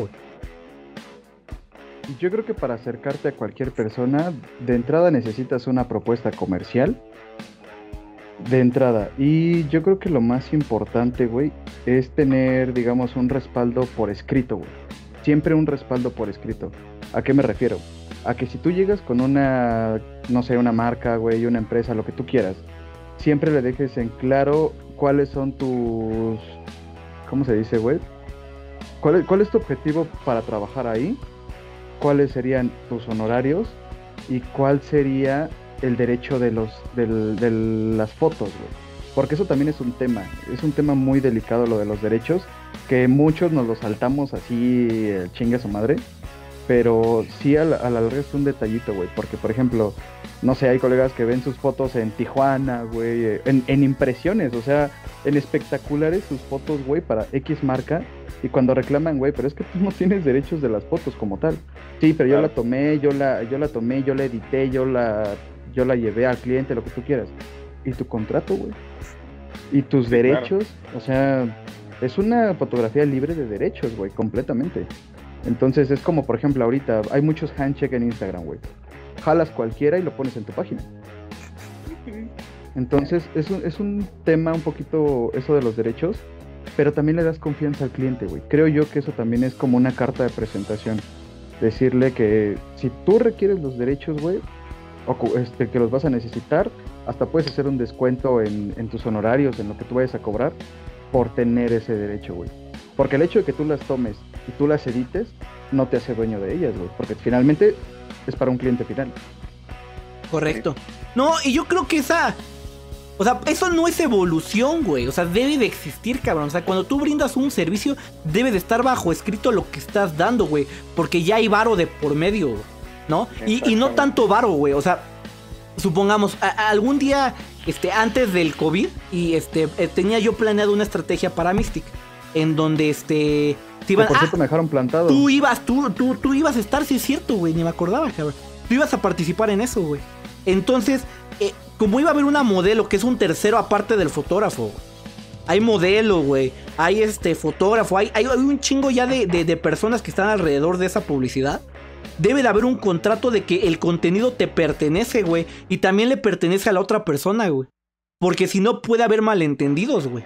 S4: Yo creo que para acercarte a cualquier persona, de entrada necesitas una propuesta comercial. De entrada. Y yo creo que lo más importante, güey, es tener, digamos, un respaldo por escrito, güey. Siempre un respaldo por escrito. ¿A qué me refiero? A que si tú llegas con una, no sé, una marca, güey, una empresa, lo que tú quieras, siempre le dejes en claro cuáles son tus... ¿Cómo se dice, güey? ¿Cuál es, ¿Cuál es tu objetivo para trabajar ahí? cuáles serían tus honorarios y cuál sería el derecho de los de las fotos, güey. Porque eso también es un tema, es un tema muy delicado lo de los derechos, que muchos nos lo saltamos así, eh, chingue a su madre, pero sí a la, a la larga es un detallito, güey, porque por ejemplo, no sé, hay colegas que ven sus fotos en Tijuana, güey, en, en impresiones, o sea, en espectaculares sus fotos, güey, para X marca, y cuando reclaman, güey, pero es que tú no tienes derechos de las fotos como tal. Sí, pero yo la tomé, yo la, yo la tomé, yo la edité, yo la, yo la llevé al cliente, lo que tú quieras. Y tu contrato, güey. Y tus
S3: Sí, claro.
S4: derechos, o sea, es una fotografía libre de derechos, güey, completamente. Entonces es como, por ejemplo, ahorita hay muchos handshake en Instagram, güey. Jalas cualquiera y lo pones en tu página. Entonces es un, es un tema un poquito eso de los derechos, pero también le das confianza al cliente, güey. Creo yo que eso también es como una carta de presentación. Decirle que si tú requieres los derechos, güey, o este, que los vas a necesitar, hasta puedes hacer un descuento en, en tus honorarios, en lo que tú vayas a cobrar, por tener ese derecho, güey. Porque el hecho de que tú las tomes y tú las edites, no te hace dueño de ellas, güey. Porque finalmente es para un cliente final.
S1: Correcto. No, y yo creo que esa. O sea, eso no es evolución, güey. O sea, debe de existir, cabrón. O sea, cuando tú brindas un servicio, debe de estar bajo escrito lo que estás dando, güey. Porque ya hay varo de por medio, ¿no? Y, y no tanto varo, güey. O sea, supongamos, a- a- algún día, este, antes del COVID, y este, eh, tenía yo planeado una estrategia para Mystic. En donde, este. te
S4: Que
S1: iban-
S4: por
S1: ah,
S4: cierto, me dejaron plantado.
S1: Tú ibas, tú, tú, tú ibas a estar, sí es cierto, güey, ni me acordaba, cabrón. Tú ibas a participar en eso, güey. Entonces, eh, como iba a haber una modelo que es un tercero aparte del fotógrafo. Hay modelo, güey. Hay este fotógrafo. Hay, hay, hay un chingo ya de, de- de personas que están alrededor de esa publicidad. Debe de haber un contrato de que el contenido te pertenece, güey. Y también le pertenece a la otra persona, güey. Porque si no puede haber malentendidos, güey.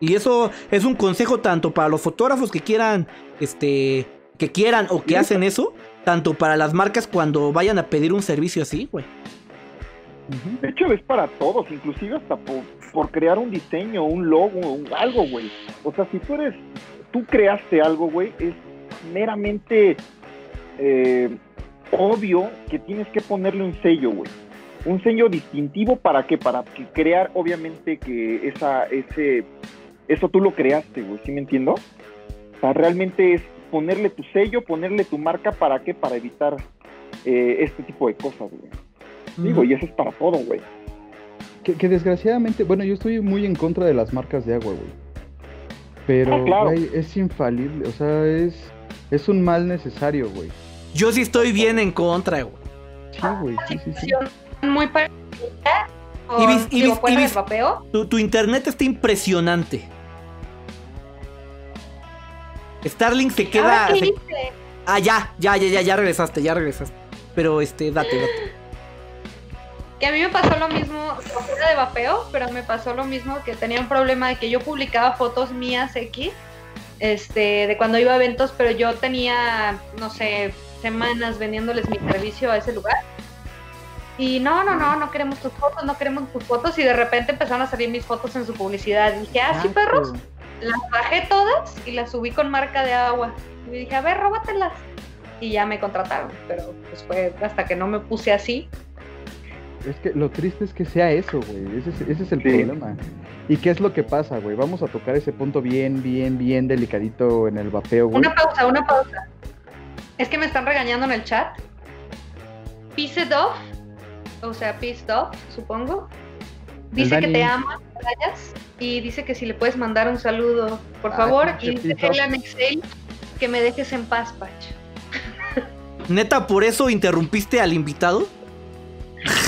S1: Y eso es un consejo tanto para los fotógrafos que quieran, este, que quieran o que hacen eso, tanto para las marcas cuando vayan a pedir un servicio así, güey.
S3: De hecho, es para todos, inclusive hasta por, por crear un diseño, un logo, un- algo, güey. O sea, si tú eres, tú creaste algo, güey, es meramente eh, obvio que tienes que ponerle un sello, güey. Un sello distintivo para qué? Para que crear, obviamente, que esa, ese, eso tú lo creaste, güey, ¿sí me entiendo? O sea, realmente es ponerle tu sello, ponerle tu marca, ¿para qué? Para evitar eh, este tipo de cosas, güey. Digo, y eso es para todo, güey.
S4: Que, que desgraciadamente, bueno, yo estoy muy en contra de las marcas de agua, güey. Pero,
S3: Ah, claro.
S4: güey, es infalible, o sea, es, es un mal necesario, güey.
S1: Yo sí estoy bien en contra, güey.
S4: Sí, güey, sí, sí, sí.
S2: Muy parecida.
S1: Ibis-. Tu, tu internet está impresionante. Starlink se queda.
S2: Ahora, ¿qué
S1: se-? Ah, ya, ya, ya, ya, ya regresaste, ya regresaste. Pero este, date, date.
S2: que a mí me pasó lo mismo, fuera de vapeo, pero me pasó lo mismo que tenía un problema de que yo publicaba fotos mías X, este, de cuando iba a eventos, pero yo tenía, no sé, semanas vendiéndoles mi servicio a ese lugar. Y no, no, no, no queremos tus fotos, no queremos tus fotos. Y de repente empezaron a salir mis fotos en su publicidad. Y dije, ah, sí, perros. Las bajé todas y las subí con marca de agua. Y dije, a ver, róbatelas. Y ya me contrataron. Pero pues fue hasta que no me puse así.
S4: Es que lo triste es que sea eso, güey. Ese, es, ese es el problema. ¿Y qué es lo que pasa, güey? Vamos a tocar ese punto bien, bien, bien delicadito en el vapeo, güey.
S2: Una pausa, una pausa. Es que me están regañando en el chat. Pissed off, o sea, pissed off, supongo. Dice que te ama, vayas, y dice que si le puedes mandar un saludo, por ah, favor, y dice Excel que me dejes en paz, Pach.
S1: ¿Neta, por eso interrumpiste al invitado?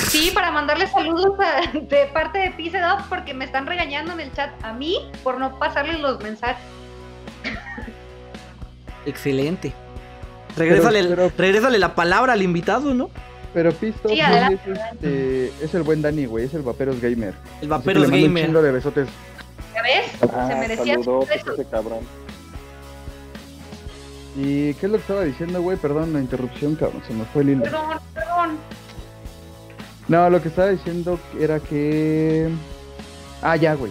S2: Sí, para mandarle saludos de parte de Pissed Off porque me están regañando en el chat a mí por no pasarles los mensajes.
S1: Excelente. Regrésale, la palabra al invitado, ¿no?
S4: Pero Pisto sí, es, este, es, el buen Dani, güey, es el Vaperos Gamer.
S1: El Vaperos Gamer. Un
S4: chingo de besotes.
S2: ¿Ya ves? Ah, Se merecía ese
S3: cabrón.
S4: ¿Y qué es lo que estaba diciendo, güey? Perdón la interrupción, cabrón, se me fue el hilo.
S2: Perdón, perdón.
S4: No, lo que estaba diciendo era que... Ah, ya, güey.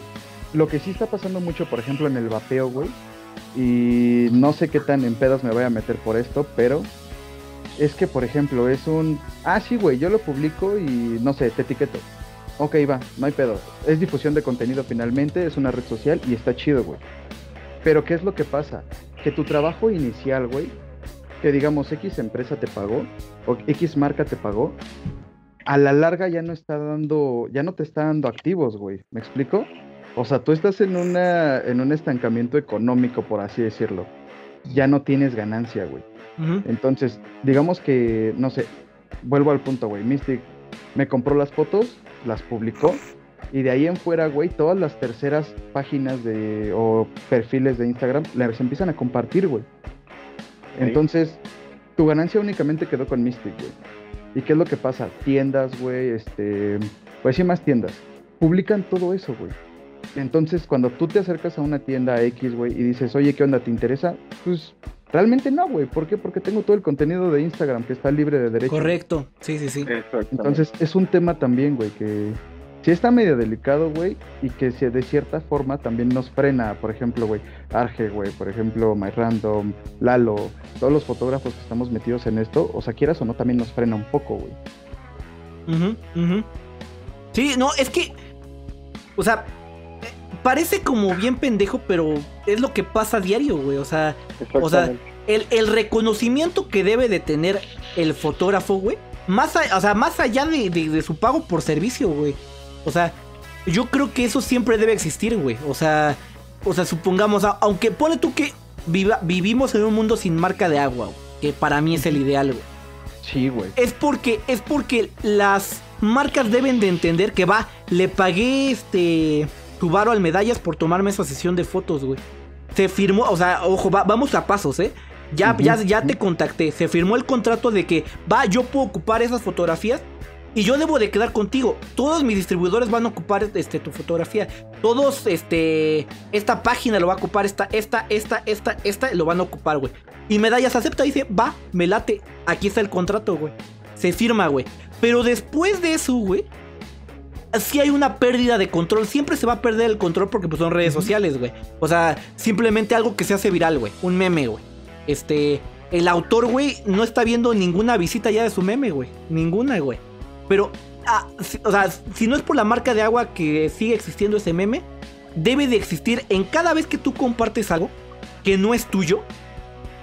S4: Lo que sí está pasando mucho, por ejemplo, en el vapeo, güey, y no sé qué tan en pedos me voy a meter por esto, pero es que, por ejemplo, es un. Ah, sí, güey, yo lo publico y no sé, te etiqueto. Ok, va, no hay pedo. Es difusión de contenido finalmente, es una red social y está chido, güey. Pero, ¿qué es lo que pasa? Que tu trabajo inicial, güey, que digamos X empresa te pagó o X marca te pagó, a la larga ya no está dando, ya no te está dando activos, güey. ¿Me explico? O sea, tú estás en, una, en un estancamiento económico, por así decirlo. Ya no tienes ganancia, güey. Entonces, digamos que, no sé, vuelvo al punto, güey. Mystic me compró las fotos, las publicó, y de ahí en fuera, güey, todas las terceras páginas de, o perfiles de Instagram las empiezan a compartir, güey. Entonces, tu ganancia únicamente quedó con Mystic, güey. ¿Y qué es lo que pasa? Tiendas, güey, este, pues sí, más tiendas. Publican todo eso, güey. Entonces, cuando tú te acercas a una tienda X, güey, y dices, oye, ¿qué onda? ¿Te interesa? Pues realmente no, güey. ¿Por qué? Porque tengo todo el contenido de Instagram que está libre de derecho.
S1: Correcto, sí, sí, sí.
S4: Entonces, es un tema también, güey, que sí está medio delicado, güey, y que de cierta forma también nos frena, por ejemplo, güey, Arge, güey, por ejemplo, MyRandom, Lalo, todos los fotógrafos que estamos metidos en esto, o sea, quieras o no, también nos frena un poco, güey.
S1: Sí, no, es que, o sea, parece como bien pendejo, pero es lo que pasa a diario, güey. O sea, o sea el, reconocimiento que debe de tener el fotógrafo, güey. Más, o sea, más allá de, su pago por servicio, güey. O sea, yo creo que eso siempre debe existir, güey. O sea, o sea, supongamos, aunque pone tú que vivimos en un mundo sin marca de agua, que para mí es el ideal, güey.
S4: Sí, güey.
S1: Es porque, es porque las marcas deben de entender que va, le pagué este tu varo al medallas por tomarme esa sesión de fotos, güey. Se firmó, o sea, ojo, vamos a pasos, ¿eh? Ya, ya, ya te contacté. Se firmó el contrato de que, va, yo puedo ocupar esas fotografías y yo debo de quedar contigo. Todos mis distribuidores van a ocupar este, tu fotografía. Todos, este, esta página lo va a ocupar, esta, esta, esta, esta, esta, lo van a ocupar, güey. Y Medallas acepta y dice, va, me late. Aquí está el contrato, güey. Se firma, güey. Pero después de eso, güey, si hay una pérdida de control. Siempre se va a perder el control porque pues, son redes sociales, güey. O sea, simplemente algo que se hace viral, güey. Un meme, güey. Este. El autor, güey, no está viendo ninguna visita ya de su meme, güey. Ninguna, güey. Pero, ah, o sea, si no es por la marca de agua que sigue existiendo ese meme, debe de existir en cada vez que tú compartes algo que no es tuyo,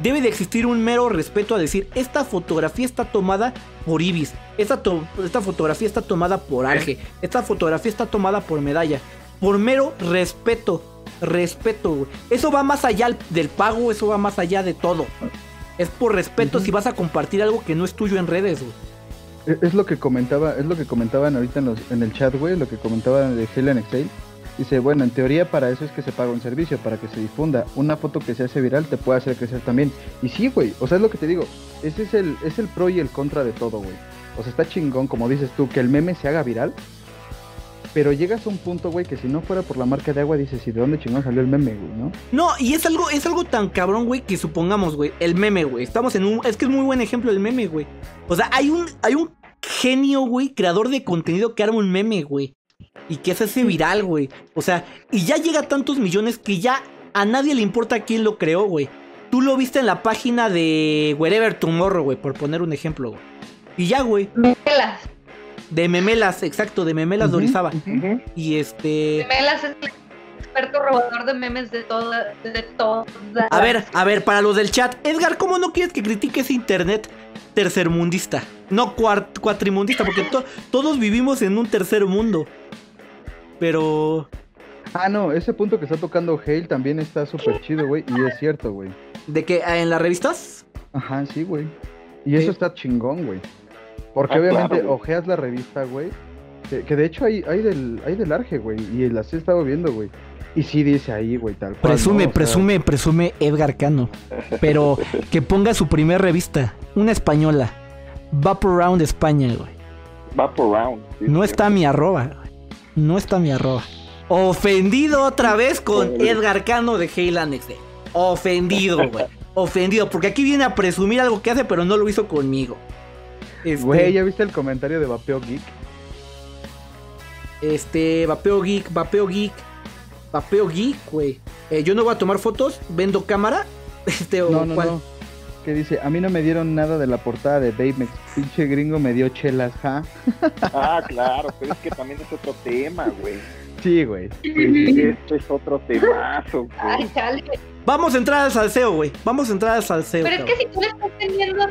S1: debe de existir un mero respeto a decir, esta fotografía está tomada por Ibis, esta, esta fotografía está tomada por Arge, esta fotografía está tomada por Medalla, por mero respeto, respeto, Eso va más allá del pago, eso va más allá de todo. Es por respeto si vas a compartir algo que no es tuyo en redes,
S4: güey. Es lo que comentaba, es lo que comentaban ahorita en, en el chat, güey, lo que comentaban de Helen Excel Dice, bueno, en teoría para eso es que se paga un servicio, para que se difunda. Una foto que se hace viral te puede hacer crecer también. Y sí, güey, o sea, es lo que te digo. Ese es el, es el pro y el contra de todo, güey. O sea, está chingón, como dices tú, que el meme se haga viral. Pero llegas a un punto, güey, que si no fuera por la marca de agua, dices, ¿y de dónde chingón salió el meme, güey, no?
S1: No, y es algo, es algo tan cabrón, güey, que supongamos, güey, el meme, güey. Estamos en un. Es que es muy buen ejemplo el meme, güey. O sea, hay un, hay un genio, güey, creador de contenido que arma un meme, güey. Y que se hace viral, güey. O sea, y ya llega a tantos millones que ya a nadie le importa quién lo creó, güey. Tú lo viste en la página de Wherever Tomorrow, güey, por poner un ejemplo, güey. Y ya, güey.
S2: Memelas.
S1: De Memelas, exacto, de Memelas.
S4: Ujú.
S1: Y este.
S2: Memelas es el experto robador de memes de toda, de toda.
S1: A ver, a ver, para los del chat, Edgar, ¿cómo no quieres que critique ese internet tercermundista? No cuatrimundista, porque to- todos vivimos en un tercer mundo. Pero.
S4: Ah, no, ese punto que está tocando Hale también está súper chido, güey. Y es cierto, güey.
S1: ¿De qué? ¿En las revistas?
S4: Ajá, sí, güey. Y eso está chingón, güey. Porque
S3: Ah,
S4: obviamente
S3: claro,
S4: ojeas la revista, güey. Que, que de hecho hay, hay del, hay del Arge, güey. Y las he estado viendo, güey. Y sí dice ahí, güey, tal cual.
S1: Presume,
S4: ¿no? O sea,
S1: presume, presume Edgar Cano. Pero que ponga su primer revista, una española. Vapor Round España, güey.
S3: Va por round. sí,
S1: No
S3: sí.
S1: está mi arroba, güey. No está mi arroba. Ofendido otra vez con. Edgar Cano de Hale Annex D. Ofendido, güey. Ofendido, porque aquí viene a presumir algo que hace, pero no lo hizo conmigo. Este,
S4: Güey, ¿ya viste el comentario de Vapeo Geek?
S1: este, Vapeo Geek, Vapeo Geek, Vapeo Geek, güey. Eh, yo no voy a tomar fotos, vendo cámara. Este, o
S4: No, no,
S1: cuál.
S4: no. Que dice, a mí no me dieron nada de la portada de Baymex. Pinche gringo me dio chelas, ja.
S3: Ah, claro, pero es que también es otro tema, güey.
S4: Sí, güey. Sí.
S3: Esto es otro temazo, güey.
S2: Ay, chale.
S1: Vamos a entrar al salseo, güey. Vamos a entrar al salseo.
S2: Pero es que si tú le estás vendiendo.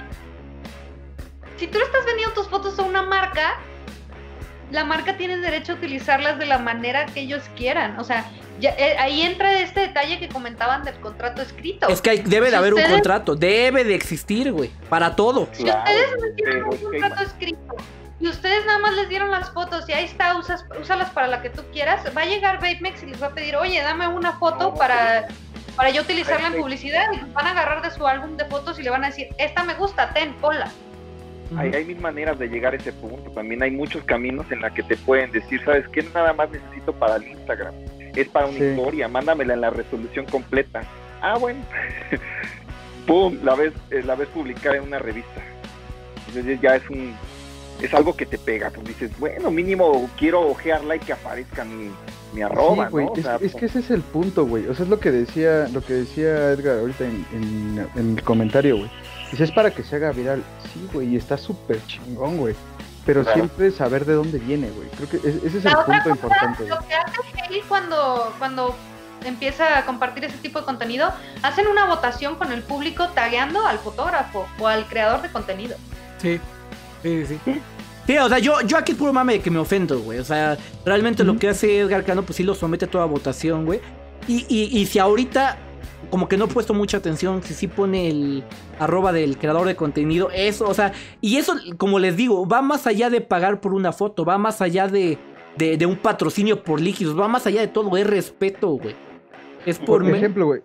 S2: Si tú le estás vendiendo tus fotos a una marca, la marca tiene derecho a utilizarlas de la manera que ellos quieran. O sea, ya, eh, ahí entra este detalle que comentaban del contrato escrito.
S1: Es que hay- debe de
S2: Si
S1: haber un contrato, debe de existir, güey, para todo.
S2: Si
S3: Claro,
S2: ustedes no tienen un contrato escrito y ustedes nada más les dieron las fotos y ahí está, usas, úsalas para la que tú quieras, va a llegar Batemex y les va a pedir, oye, dame una foto
S3: No,
S2: para, para yo utilizarla en publicidad. Y van a agarrar de su álbum de fotos y le van a decir, esta me gusta, ten, ponla.
S3: Hay, hay mil maneras de llegar a ese punto. También hay muchos caminos en la que te pueden decir, ¿sabes qué? Nada más necesito para el Instagram. Es para una
S4: Sí.
S3: historia, mándamela en la resolución completa. Ah, bueno. Pum, la ves, eh, la ves publicada en una revista. Entonces ya es un es algo que te pega. Pues dices, bueno, mínimo quiero ojearla y que aparezca mi, mi arroba,
S4: Sí, güey,
S3: ¿no? O
S4: es,
S3: sea,
S4: es que ese es el punto, güey. O sea, es lo que decía, lo que decía Edgar ahorita en, en- en el comentario, güey. Dice, es para que se haga viral. Sí, güey, y está súper chingón, güey. Pero
S3: Claro.
S4: siempre saber de dónde viene, güey. Creo que es- ese es el
S2: La otra
S4: punto importante.
S2: Lo que hace Hale cuando, cuando empieza a compartir ese tipo de contenido, hacen una votación con el público tagueando al fotógrafo o al creador de contenido.
S1: Sí, sí, sí. Sí, o sea, yo, yo aquí es puro mame de que me ofendo, güey. O sea, realmente lo que hace Edgar Cano, pues sí lo somete a toda votación, güey. Y, y, y si ahorita, como que no he puesto mucha atención, si sí pone el arroba del creador de contenido, eso, o sea, y eso, como les digo, va más allá de pagar por una foto, va más allá de, de, de un patrocinio por líquidos, va más allá de todo, es respeto, güey. Es por...
S4: Por
S1: me-
S4: ejemplo, güey.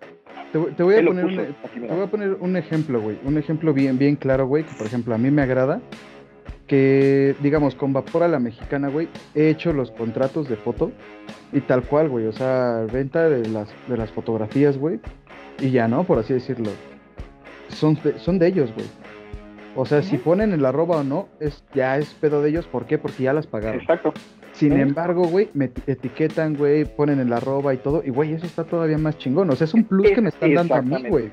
S4: Te, voy- te voy a poner un,
S3: así,
S4: Te voy a poner un ejemplo, güey. Un ejemplo bien, bien claro, güey. Que por ejemplo a mí me agrada. Que, digamos, con Vapor a la Mexicana, güey. He hecho los contratos de foto. Y tal cual, güey. O sea, venta de las, de las fotografías, güey. Y ya, ¿no? Por así decirlo. Son de, son de ellos, güey. O sea, si ponen el arroba o no, es, ya es pedo de ellos. ¿Por qué? Porque ya las pagaron.
S3: Exacto.
S4: Sin embargo, güey, me eti- etiquetan, güey, ponen el arroba y todo. Y, güey, eso está todavía más chingón. O sea, es un plus que me están dando a mí, güey.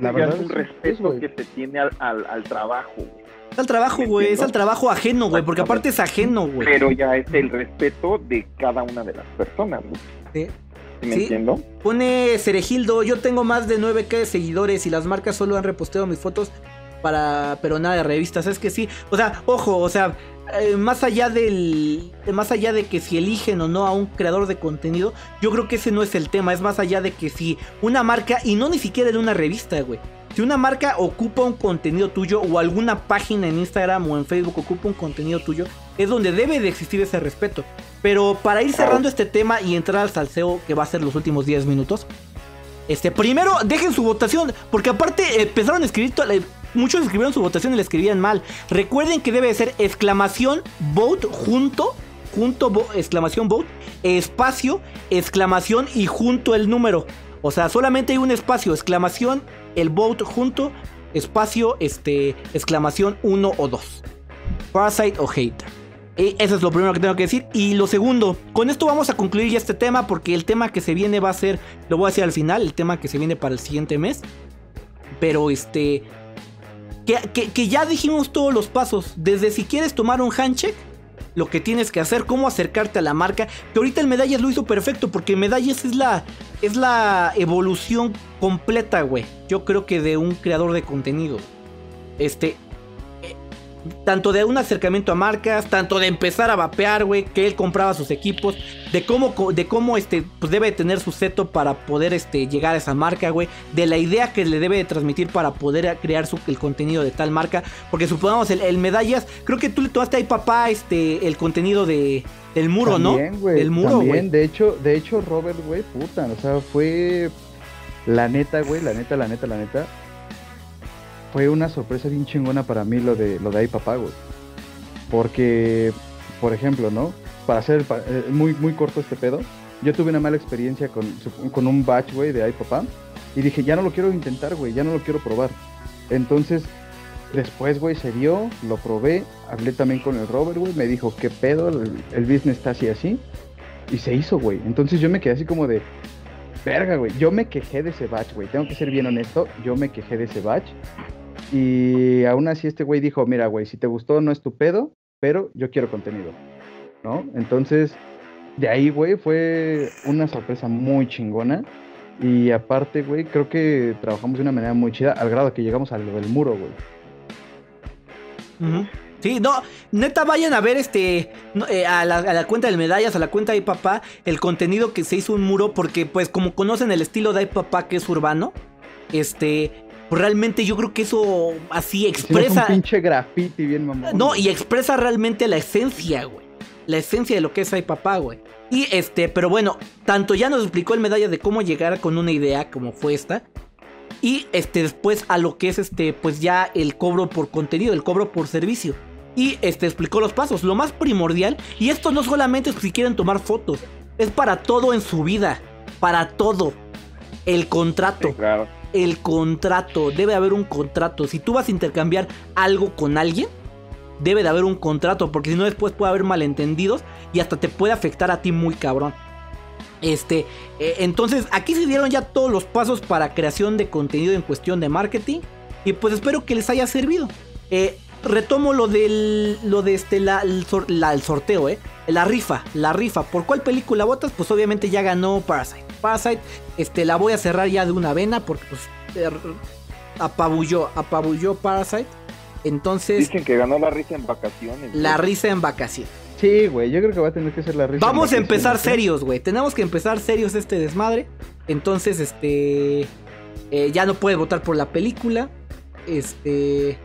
S4: La verdad
S3: es un
S4: es- es,
S3: respeto que se tiene al, al, al trabajo, güey.
S1: Es al trabajo,
S3: ¿Me
S1: güey, es al trabajo ajeno, güey, porque aparte es ajeno, güey.
S3: pero ya es el respeto de cada una de las personas, güey.
S1: Sí.
S3: ¿Sí ¿Me
S1: Sí.
S3: entiendo?
S1: Pone Ceregildo, yo tengo más de 9k de seguidores y las marcas solo han reposteado mis fotos para pero nada de revistas, es que sí, o sea, ojo, o sea, eh, más allá del más allá de que si eligen o no a un creador de contenido, yo creo que ese no es el tema, es más allá de que si una marca y no ni siquiera en una revista, güey. Si una marca ocupa un contenido tuyo o alguna página en Instagram o en Facebook ocupa un contenido tuyo, es donde debe de existir ese respeto. Pero para ir cerrando este tema y entrar al salseo que va a ser los últimos 10 minutos, este, primero dejen su votación, porque aparte empezaron a escribir, le- muchos escribieron su votación y la escribían mal. Recuerden que debe ser exclamación vote junto, junto, exclamación vote, espacio, exclamación y junto el número. O sea, solamente hay un espacio, exclamación, el vote junto, espacio, este, exclamación 1 o 2. Parasite o hater. Eso es lo primero que tengo que decir. Y lo segundo, con esto vamos a concluir ya este tema porque el tema que se viene va a ser, lo voy a decir al final, el tema que se viene para el siguiente mes. Pero este, que, que ya dijimos todos los pasos. Desde si quieres tomar un handshake lo que tienes que hacer, cómo acercarte a la marca. Que ahorita el Medallas lo hizo perfecto, porque Medallas es la, es la evolución completa, güey. Yo creo que de un creador de contenido. Este, tanto de un acercamiento a marcas, tanto de empezar a vapear, güey, que él compraba sus equipos, de cómo, de cómo este, pues debe tener su seto para poder este, llegar a esa marca, güey, de la idea que le debe de transmitir para poder crear su, el contenido de tal marca, porque supongamos el, medallas, creo que tú le tomaste ahí papá este, el contenido de, del muro, ¿no?
S4: el muro, güey. De hecho, de hecho, Robert, güey, puta, o sea, fue la neta, güey, la neta, la neta, la neta fue una sorpresa bien chingona para mí lo de lo de ahí papá. Porque, por ejemplo, ¿no? Para hacer eh, muy, muy corto este pedo, yo tuve una mala experiencia con, con un batch, güey, de ahí papá. Y dije, ya no lo quiero intentar, güey, ya no lo quiero probar. Entonces, después, güey, se dio, lo probé, hablé también con el Robert, güey, me dijo, ¿qué pedo? El, el business está así, así. Y se hizo, güey. Entonces yo me quedé así como de, verga, güey. Yo me quejé de ese batch, güey. Tengo que ser bien honesto. Yo me quejé de ese batch. Y aún así este güey dijo, mira, güey, si te gustó no es tu pedo, pero yo quiero contenido, ¿no? Entonces, de ahí, güey, fue una sorpresa muy chingona. Y aparte, güey, creo que trabajamos de una manera muy chida, al grado que llegamos a lo del muro, güey.
S1: Sí, no, neta vayan a ver este eh, a, la, a, la, cuenta del medallas, a la cuenta de papá, el contenido que se hizo un muro, porque pues como conocen el estilo de papá que es urbano, este, pues realmente yo creo que eso así expresa.
S4: un pinche graffiti bien mamón.
S1: No, y expresa realmente la esencia, güey. La esencia de lo que es Ay Papá, güey. Y este, pero bueno, tanto ya nos explicó el medalla de cómo llegar con una idea como fue esta. Y este, después a lo que es este, pues ya el cobro por contenido, el cobro por servicio. Y este explicó los pasos. Lo más primordial, y esto no solamente es si quieren tomar fotos, es para todo en su vida. Para todo. El contrato.
S3: claro
S1: el contrato. Debe haber un contrato. Si tú vas a intercambiar algo con alguien, debe de haber un contrato. Porque si no, después puede haber malentendidos y hasta te puede afectar a ti muy cabrón. Este, eh, entonces aquí se dieron ya todos los pasos para creación de contenido en cuestión de marketing. Y pues espero que les haya servido. Eh, retomo lo del lo de este la, el, sorteo, eh. La rifa, la rifa. ¿Por cuál película votas? Pues obviamente ya ganó Parasite. Parasite, este la voy a cerrar ya de una vena porque pues er, apabulló, apabulló Parasite. Entonces
S3: dicen que ganó la risa en vacaciones.
S1: La risa en vacaciones.
S4: Sí, güey, yo creo que va a tener que ser la risa.
S1: Vamos a empezar serios, güey. Tenemos que empezar serios este desmadre. Entonces, este eh, ya no puede votar por la película. Este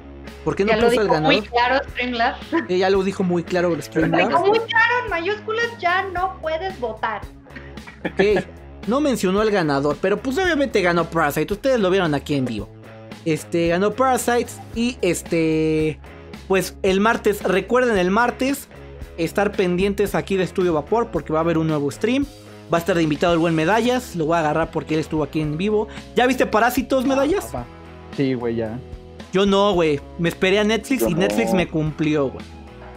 S1: ¿Por qué no
S2: ya lo dijo muy claro Streamlab.
S1: ya lo dijo muy claro Streamlab.
S2: Dijo muy claro en mayúsculas, ya no puedes votar.
S1: Ok, no mencionó el ganador, pero pues obviamente ganó Parasite. Ustedes lo vieron aquí en vivo. Este, ganó Parasite y este, pues el martes, recuerden el martes, estar pendientes aquí de Estudio Vapor porque va a haber un nuevo stream. Va a estar de invitado el buen Medallas, lo voy a agarrar porque él estuvo aquí en vivo. ¿Ya viste Parásitos, Medallas?
S4: Sí, güey, ya.
S1: Yo no, güey. Me esperé a Netflix y Netflix me cumplió, güey.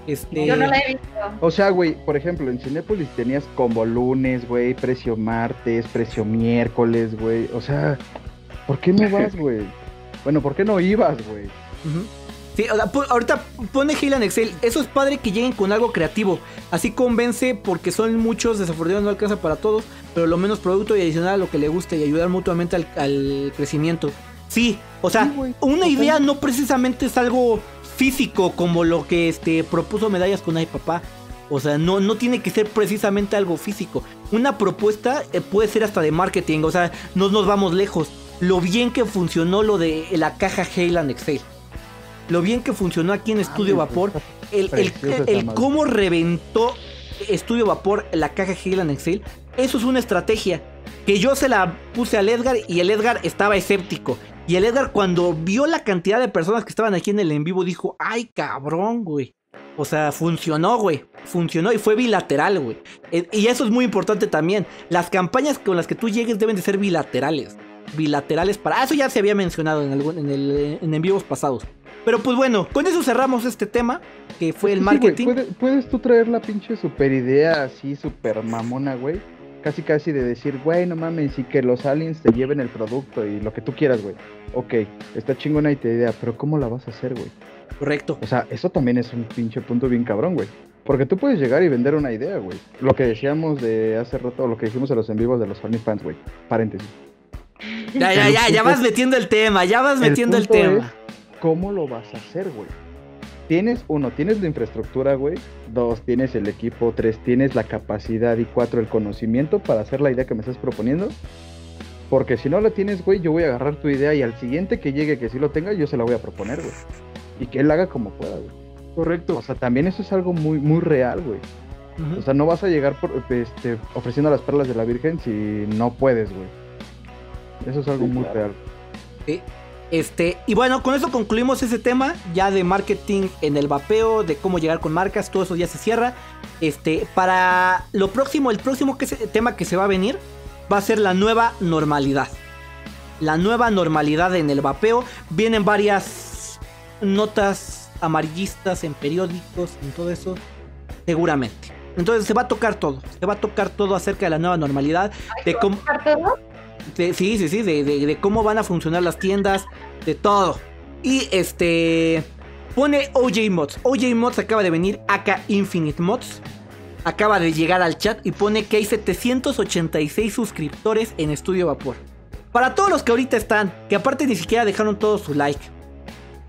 S2: Este... Yo no la he visto.
S4: O sea, güey, por ejemplo, en Cinepolis tenías combo lunes, güey, precio martes, precio miércoles, güey. O sea, ¿por qué no vas, güey? bueno, ¿por qué no ibas, güey?
S1: Sí, ahorita pone Halo en Excel. Eso es padre que lleguen con algo creativo. Así convence porque son muchos, desafortunadamente no alcanza para todos, pero lo menos producto y adicional a lo que le guste y ayudar mutuamente al crecimiento. Sí, o sea, una idea no precisamente es algo físico como lo que este propuso Medallas con Ay Papá. O sea, no, no tiene que ser precisamente algo físico. Una propuesta eh, puede ser hasta de marketing. O sea, no nos vamos lejos. Lo bien que funcionó lo de la caja Heyland Excel. Lo bien que funcionó aquí en Estudio ah, Vapor. El, el, cómo reventó Estudio Vapor la caja Heyland Excel. Eso es una estrategia. que yo se la puse al Edgar y el Edgar estaba escéptico. Y el Edgar cuando vio la cantidad de personas que estaban aquí en el en vivo dijo, ay cabrón, güey. O sea, funcionó, güey. Funcionó y fue bilateral, güey. Eh, Y eso es muy importante también. Las campañas con las que tú llegues deben de ser bilaterales. Bilaterales para... Ah, eso ya se había mencionado en, algún, en, el, en en vivos pasados. Pero pues bueno, con eso cerramos este tema, que fue el
S4: Sí,
S1: marketing.
S4: puede- puedes tú traer la pinche super idea así, super mamona, güey. Casi casi de decir, güey, no mames, y que los aliens te lleven el producto y lo que tú quieras, güey. Ok, está chingona y te idea, pero ¿cómo la vas a hacer, güey?
S1: Correcto.
S4: O sea, eso también es un pinche punto bien cabrón, güey. Porque tú puedes llegar y vender una idea, güey. Lo que decíamos de hace rato, lo que dijimos en los en vivos de los OnlyFans, güey. Paréntesis.
S1: Ya, ya, ya, ya vas metiendo el tema, ya vas metiendo el,
S4: punto
S1: tema.
S4: es, ¿Cómo lo vas a hacer, güey? Tienes, uno, tienes la infraestructura, güey. Dos, tienes el equipo. Tres, tienes la capacidad. Y cuatro, el conocimiento para hacer la idea que me estás proponiendo. Porque si no la tienes, güey, yo voy a agarrar tu idea y al siguiente que llegue que sí lo tenga, yo se la voy a proponer, güey. Y que él haga como pueda, güey.
S1: Correcto.
S4: O sea, también eso es algo muy, muy real, güey. O sea, no vas a llegar por, este, ofreciendo las perlas de la Virgen si no puedes, güey. Eso es algo
S3: Sí,
S4: muy
S3: claro.
S4: real.
S1: Este, y bueno, con eso concluimos ese tema ya de marketing en el vapeo, de cómo llegar con marcas, todo eso ya se cierra. Este, para lo próximo, el próximo que se- tema que se va a venir va a ser la nueva normalidad. La nueva normalidad en el vapeo. Vienen varias notas amarillistas en periódicos, en todo eso, seguramente. Entonces se va a tocar todo, se va a tocar todo acerca de la nueva normalidad, de cómo, sí, sí, sí, de, de- de cómo van a funcionar las tiendas, de todo. Y este. Pone OJ Mods. OJ Mods acaba de venir, acá Infinite Mods. Acaba de llegar al chat y pone que hay 786 suscriptores en Estudio Vapor. Para todos los que ahorita están, que aparte ni siquiera dejaron todo su like.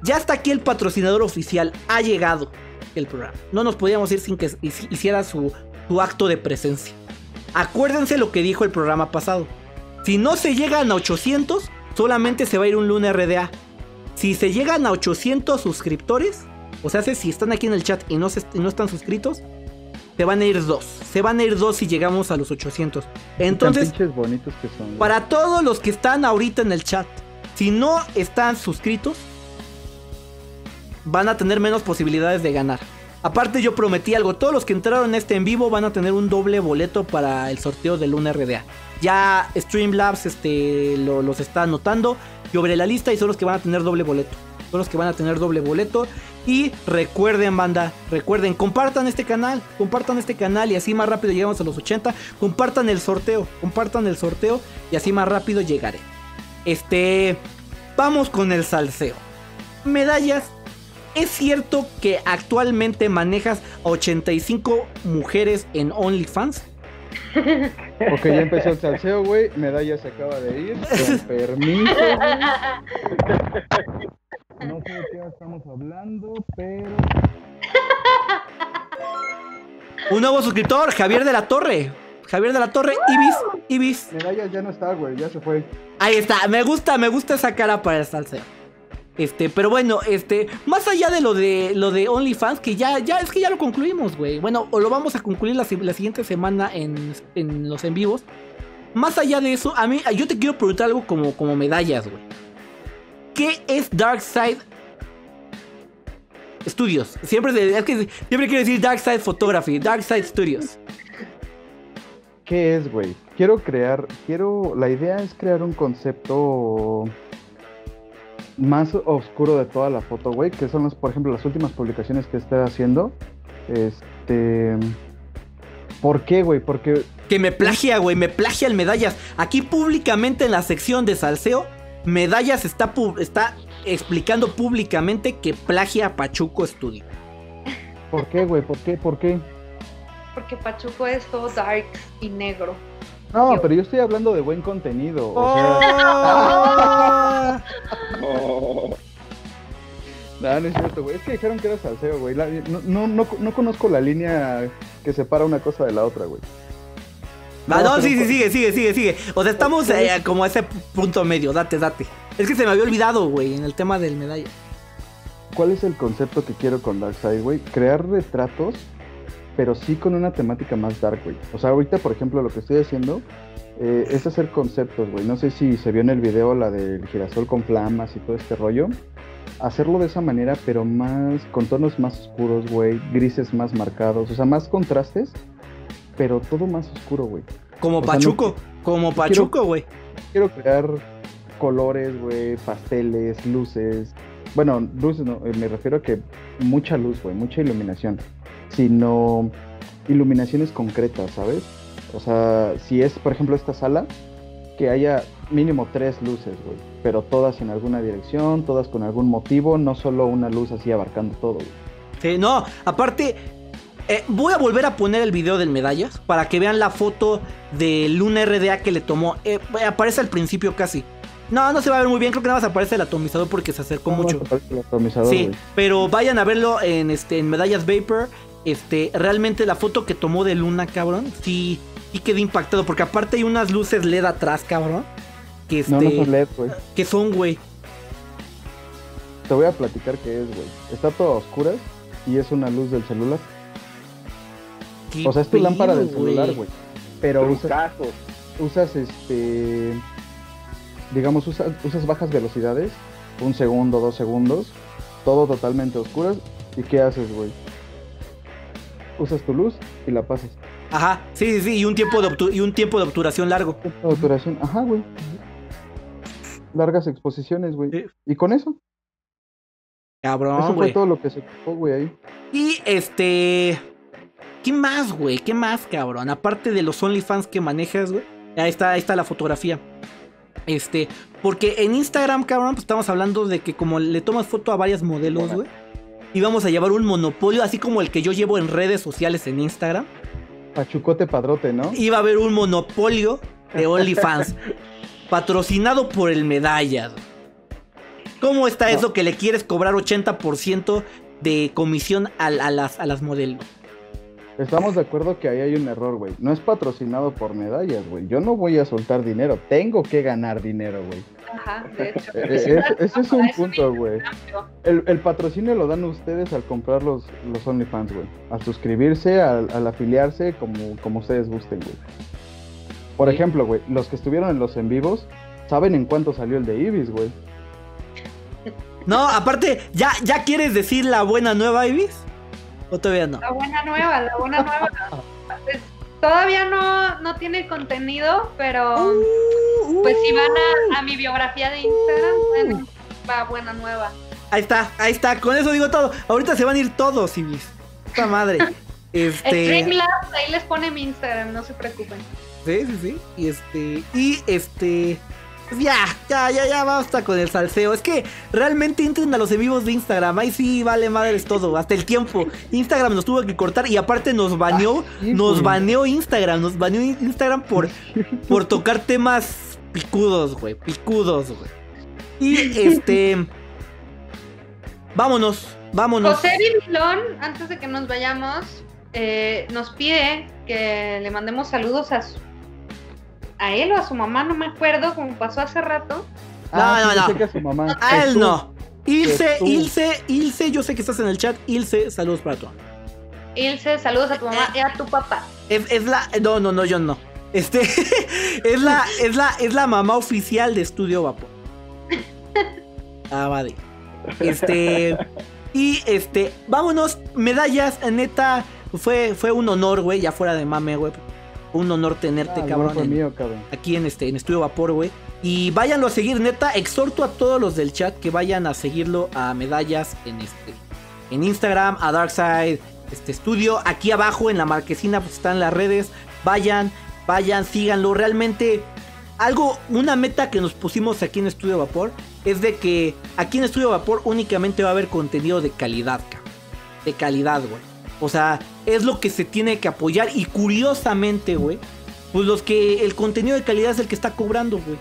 S1: Ya está aquí el patrocinador oficial, ha llegado el programa. No nos podíamos ir sin que hici- hiciera su, su acto de presencia. Acuérdense lo que dijo el programa pasado. Si no se llegan a 800, solamente se va a ir un Luna RDA. Si se llegan a 800 suscriptores, o sea, si están aquí en el chat y no, se- y no están suscritos, se van a ir dos. Se van a ir dos si llegamos a los 800. Entonces,
S4: Tan pinches bonitos que son.
S1: para todos los que están ahorita en el chat, si no están suscritos, van a tener menos posibilidades de ganar. Aparte yo prometí algo, todos los que entraron en este en vivo van a tener un doble boleto para el sorteo del Luna RDA. Ya Streamlabs este, lo- los está anotando, veré la lista y son los que van a tener doble boleto. Son los que van a tener doble boleto. Y recuerden, banda, recuerden, compartan este canal, compartan este canal y así más rápido llegamos a los 80. Compartan el sorteo, compartan el sorteo y así más rápido llegaré. Este, vamos con el salseo. Medallas. ¿Es cierto que actualmente manejas a 85 mujeres en OnlyFans?
S4: Ok, ya empezó el salseo, güey. Medalla se acaba de ir. Con permiso, güey. No sé de qué estamos hablando, pero.
S1: Un nuevo suscriptor, Javier de la Torre. Javier de la Torre, Ibis, Ibis.
S4: Medalla ya no está, güey. Ya se fue.
S1: Ahí está, me gusta, me gusta esa cara para el salseo. Este, pero bueno, este, más allá de lo de lo de OnlyFans, que ya, ya, es que ya lo concluimos, güey. Bueno, o lo vamos a concluir la, la siguiente semana en, en los en vivos. Más allá de eso, a mí, yo te quiero preguntar algo como, como medallas, güey. ¿Qué es Darkside Studios? Siempre, es que siempre quiero decir Darkside Photography, Darkside Studios.
S4: ¿Qué es, güey? Quiero crear, quiero, la idea es crear un concepto más oscuro de toda la foto, güey, que son, los, por ejemplo, las últimas publicaciones que estoy haciendo. Este, ¿por qué, güey? Porque
S1: Que me plagia, güey, me plagia el Medallas. Aquí públicamente en la sección de salseo, Medallas está, pu- está explicando públicamente que plagia a Pachuco Studio.
S4: ¿Por qué, güey? ¿Por qué? ¿Por qué?
S2: Porque Pachuco es todo dark y negro.
S4: No, pero yo estoy hablando de buen contenido. O
S1: Oh.
S4: sea, No, no es cierto, güey. Es que dijeron que era salseo, güey. La- no, no, no, no conozco la línea que separa una cosa de la otra, güey.
S1: Ah, no, sí, sí, sigue, sigue, sigue, sigue. O sea, estamos eh, como a ese punto medio, date, date. Es que se me había olvidado, güey, en el tema del medalla.
S4: ¿Cuál es el concepto que quiero con Darkseid, güey? Crear retratos, pero sí con una temática más dark, güey. O sea, ahorita, por ejemplo, lo que estoy haciendo eh, es hacer conceptos, güey. No sé si se vio en el video la del girasol con flamas y todo este rollo. Hacerlo de esa manera, pero más, con tonos más oscuros, güey, grises más marcados, o sea, más contrastes, pero todo más oscuro, güey.
S1: Como
S4: O sea,
S1: Pachuco,
S4: no-
S1: como Pachuco, güey.
S4: Quiero crear colores, güey, pasteles, luces. Bueno, luces no, eh, me refiero a que mucha luz, güey, mucha iluminación. Sino iluminaciones concretas, ¿sabes? O sea, si es, por ejemplo, esta sala, que haya mínimo tres luces, güey. Pero todas en alguna dirección, todas con algún motivo, no solo una luz así abarcando todo, güey.
S1: Sí, no, aparte, eh, voy a volver a poner el video del medallas para que vean la foto de Luna RDA que le tomó. Eh, aparece al principio casi. No, no se va a ver muy bien, creo que nada más aparece el atomizador porque se acercó mucho.
S4: aparece el atomizador,
S1: Sí, pero vayan a verlo en este en Medallas Vapor. Este, realmente la foto que tomó de Luna, cabrón, sí, sí quedé impactado. Porque aparte hay unas luces LED atrás, cabrón. Que este.
S4: No, no son LED, güey.
S1: Que son, güey.
S4: Te voy a platicar qué es, güey. Está todo a oscuras y es una luz del celular.
S1: Qué
S4: O sea, es tu lámpara del celular, güey. Pero usas, usas este. Digamos, usas, usas bajas velocidades. Un segundo, dos segundos. Todo totalmente a oscuras. ¿Y qué haces, güey? Usas tu luz y la pasas.
S1: Ajá, sí, sí, sí. Y un tiempo de, obtu- y un tiempo de obturación largo.
S4: Tiempo de duración. Ajá, güey. Largas exposiciones, güey.
S1: Sí.
S4: Y con eso.
S1: Cabrón,
S4: eso fue todo lo que se ocupó, güey, ahí.
S1: Y este. ¿Qué más, güey? ¿Qué más, cabrón? Aparte de los OnlyFans que manejas, güey. Ahí está, ahí está la fotografía. Este, porque en Instagram, cabrón, pues estamos hablando de que como le tomas foto a varios modelos, güey. Y vamos a llevar un monopolio, así como el que yo llevo en redes sociales en Instagram.
S4: Pachucote padrote, ¿no?
S1: Iba a haber un monopolio de OnlyFans. patrocinado por el Medallas. ¿Cómo está eso que le quieres cobrar 80% de comisión a, a las, a las modelos?
S4: Estamos de acuerdo que ahí hay un error, güey. No es patrocinado por medallas, güey. Yo no voy a soltar dinero. Tengo que ganar dinero, güey.
S2: Ajá, de hecho.
S4: Eh, eh, es- ese es un punto, güey. El, el patrocinio lo dan ustedes al comprar los, los OnlyFans, güey. Al suscribirse, al, al afiliarse, como, como ustedes gusten, güey. Por
S1: Sí.
S4: ejemplo, güey, los que estuvieron en los en vivos, ¿saben en cuánto salió el de Ibis, güey?
S1: No, aparte, ¿ya, ¿ya quieres decir la buena nueva, Ibis? ¿O todavía no?
S2: La buena nueva, la buena nueva. Pues, todavía no, no tiene contenido, pero
S1: Uh,
S2: pues si van a, a mi biografía de Instagram, bueno, va buena nueva.
S1: Ahí está, ahí está, con eso digo todo. Ahorita se van a ir todos, Ibis. Puta madre. Este.
S2: Streamlabs, ahí les pone mi Instagram, no se preocupen.
S1: Sí, sí, sí. Y este. Y este. Pues ya, ya, ya, ya basta con el salseo. Es que realmente entren a los en vivos de Instagram. Ahí sí vale madres todo. Hasta el tiempo. Instagram nos tuvo que cortar y aparte nos baneó.
S4: sí,
S1: nos
S4: güey.
S1: baneó Instagram. Nos baneó Instagram por, por tocar temas picudos, güey. Picudos, güey. Y este. Vámonos, vámonos.
S2: José Vilón, antes de que nos vayamos, eh, nos pide que le mandemos saludos a su, a él o a su mamá, no me acuerdo, como pasó hace rato.
S1: No, no,
S4: yo
S1: no.
S4: sé que a su mamá.
S1: A él no. Ilse,
S4: Jesús.
S1: Ilse, Ilse, yo sé que estás en el chat. Ilse, saludos para tu mamá.
S2: Ilse, saludos a tu mamá y a tu papá.
S1: Es, es la. No, no, no, yo no. Este. es la. Es la. Es la mamá oficial de Estudio Vapor. Ah, vale. Este. Y este. Vámonos. Medallas, neta. Fue, fue un honor, güey. Ya fuera de mame, güey. Un honor tenerte,
S4: Ah,
S1: cabrón. en-
S4: mío, cabrón.
S1: aquí en este en Estudio Vapor, güey. Y váyanlo a seguir, neta. Exhorto a todos los del chat que vayan a seguirlo a Medallas en este en Instagram, a Darkside este estudio. Aquí abajo en la marquesina pues, están las redes. Vayan, vayan, síganlo. Realmente algo, una meta que nos pusimos aquí en Estudio Vapor es de que aquí en Estudio Vapor únicamente va a haber contenido de calidad, cabrón. De calidad, güey. O sea, es lo que se tiene que apoyar. Y curiosamente, güey, pues los que el contenido de calidad es el que está cobrando, güey.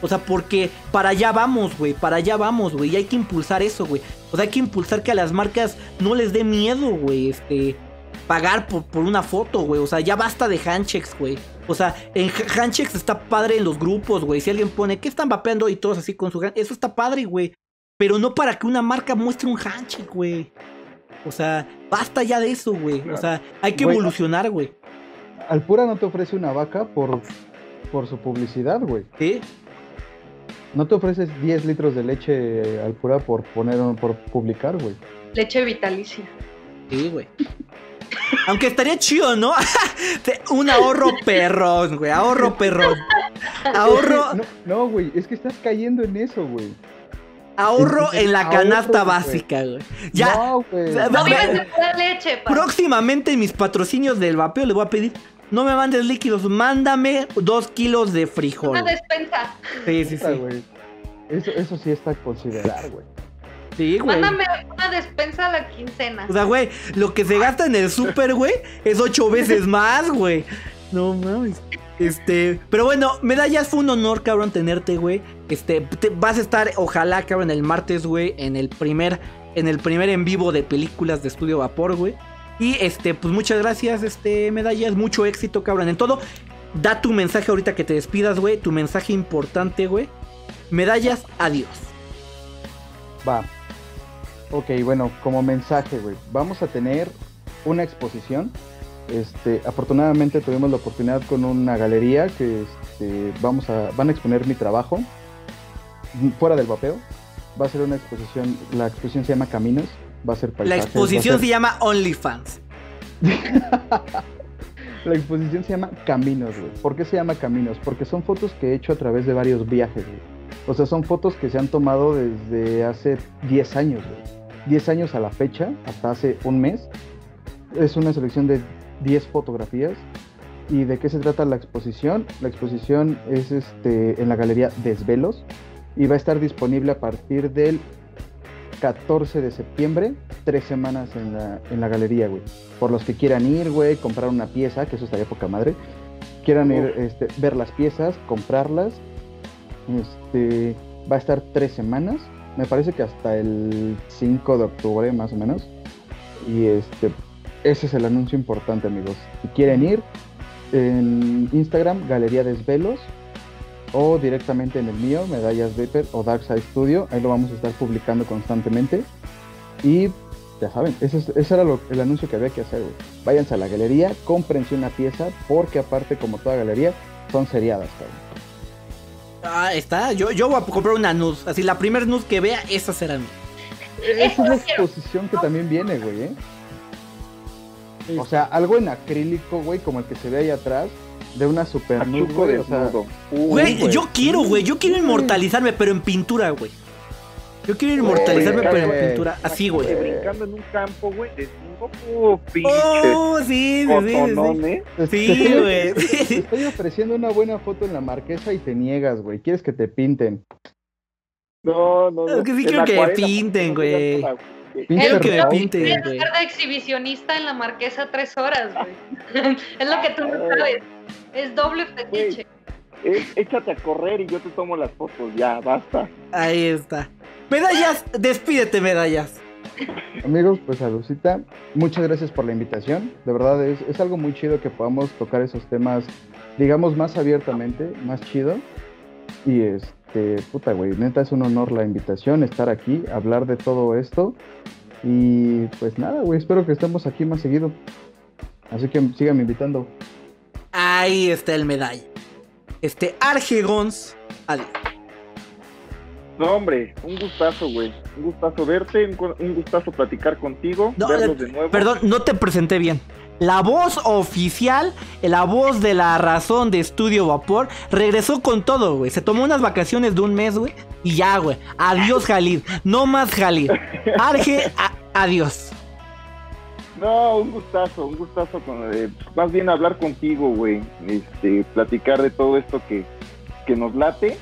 S1: O sea, porque para allá vamos, güey. Para allá vamos, güey. Y hay que impulsar eso, güey. O sea, hay que impulsar que a las marcas no les dé miedo, güey. Este. Pagar por, por una foto, güey. O sea, ya basta de handshakes, güey. O sea, en ha- handshakes está padre en los grupos, güey. Si alguien pone, ¿qué están vapeando? Y todos así con su Eso está padre, güey. Pero no para que una marca muestre un handshake, güey. O sea, basta ya de eso, güey. O sea, hay que evolucionar, güey.
S4: Alpura no te ofrece una vaca por por su publicidad, güey.
S1: ¿Sí?
S4: No te ofreces 10 litros de leche al pura por poner por publicar, güey.
S2: Leche vitalicia.
S1: Sí, güey. Aunque estaría chido, ¿no? Un ahorro perrón, güey. Ahorro perrón. Ahorro,
S4: No, no, güey, es que estás cayendo en eso, güey.
S1: Ahorro en la canasta básica, güey. Ya,
S4: No, güey.
S2: No vives de pura leche, pa.
S1: próximamente en mis patrocinios del vapeo les voy a pedir. No me mandes líquidos, mándame dos kilos de frijol.
S2: Una despensa.
S1: Sí, sí, sí.
S4: güey. Eso, eso sí está a considerar, güey.
S1: Sí, güey.
S2: Mándame una despensa a la quincena.
S1: O sea, güey, lo que se gasta en el súper, güey, es ocho veces más, güey. No mames. Este, pero bueno, medallas fue un honor, cabrón, tenerte, güey. Este, te- vas a estar, ojalá, cabrón, el martes, güey, en el primer, en el primer en vivo de películas de Estudio Vapor, güey. Y este, pues muchas gracias, este, medallas, mucho éxito, cabrón, en todo. Da tu mensaje ahorita que te despidas, güey, tu mensaje importante, güey. Medallas, adiós.
S4: Va. Ok, bueno, como mensaje, güey. Vamos a tener una exposición. Este, afortunadamente tuvimos la oportunidad con una galería que este, vamos a, van a exponer mi trabajo fuera del vapeo. Va a ser una exposición, la exposición se llama Caminos, va a ser
S1: La
S4: paisajes, va a
S1: exposición
S4: ser-
S1: se llama OnlyFans.
S4: La exposición se llama Caminos, güey. ¿Por qué se llama Caminos? Porque son fotos que he hecho a través de varios viajes, güey. O sea, son fotos que se han tomado desde hace 10 años, güey. 10 años a la fecha, hasta hace un mes. Es una selección de 10 fotografías. ¿Y de qué se trata la exposición? La exposición es este, en la galería Desvelos y va a estar disponible a partir del 14 de septiembre, tres semanas en la, en la galería, güey. Por los que quieran ir, güey, comprar una pieza, que eso estaría poca madre. Quieran ir, este, ver las piezas, comprarlas. Este, va a estar tres semanas. Me parece que hasta el 5 de octubre, más o menos. Y este, ese es el anuncio importante, amigos. Si quieren ir, en Instagram, Galería Desvelos, o directamente en el mío, Medallas Vapor o Dark Side Studio. Ahí lo vamos a estar publicando constantemente. Y ya saben, ese, es- ese era lo- el anuncio que había que hacer. güey. Váyanse a la galería, cómprense una pieza, porque aparte, como toda galería, son seriadas, cabrón.
S1: Ah, está. Yo, yo voy a comprar una nud. Así, la primer nud que vea, esa será mía.
S4: Esa es la exposición que también viene, güey, ¿eh? O sea, algo en acrílico, güey, como el que se ve ahí atrás, de una super
S3: Pachuco
S4: güey,
S3: desnudo.
S1: Güey,
S4: güey.
S1: yo quiero, güey. Yo quiero inmortalizarme, pero en pintura, güey. Yo quiero inmortalizarme,
S3: Güey,
S1: pero en
S4: güey.
S1: pintura. Así, güey.
S3: Brincando en un campo, güey, desnudo, uh, pinche.
S1: Oh, sí, sí, sí, sí,
S3: botonón,
S1: sí.
S3: ¿eh?
S4: te-
S1: Sí,
S4: te estoy-
S1: güey.
S4: Te estoy ofreciendo una buena foto en la marquesa y te niegas, güey. Quieres que te pinten.
S3: No, no, no.
S1: Es que sí
S3: En
S1: quiero que
S3: acuarela,
S1: pinten,
S3: no
S1: güey.
S4: Pinche
S1: Quiero que me güey.
S2: estar de exhibicionista en la marquesa tres horas, güey. es lo que tú no sabes. Es doble fetiche.
S3: Échate a correr y yo te tomo las fotos, ya, basta.
S1: Ahí está. Medallas, despídete, medallas.
S4: Amigos, pues saludcita. Muchas gracias por la invitación. De verdad es, es algo muy chido que podamos tocar esos temas, digamos, más abiertamente, más chido. Y este, puta, güey, neta es un honor la invitación, estar aquí, hablar de todo esto. Y pues nada, güey, espero que estemos aquí más seguido. Así que síganme invitando.
S1: Ahí está el medalla. Este, Argegons. Adiós.
S3: No, hombre, un gustazo, güey. Un gustazo verte, un, gu- un gustazo platicar contigo,
S1: No,
S3: verlos de nuevo.
S1: Perdón, no te presenté bien. La voz oficial, la voz de la razón de Estudio Vapor, regresó con todo, güey. Se tomó unas vacaciones de un mes, güey. Y ya, güey. Adiós, Jalid. No más Jalid. Arge, adiós.
S3: No, un gustazo, un gustazo. Con, eh, más bien hablar contigo, güey. Este, platicar de todo esto que, que nos late.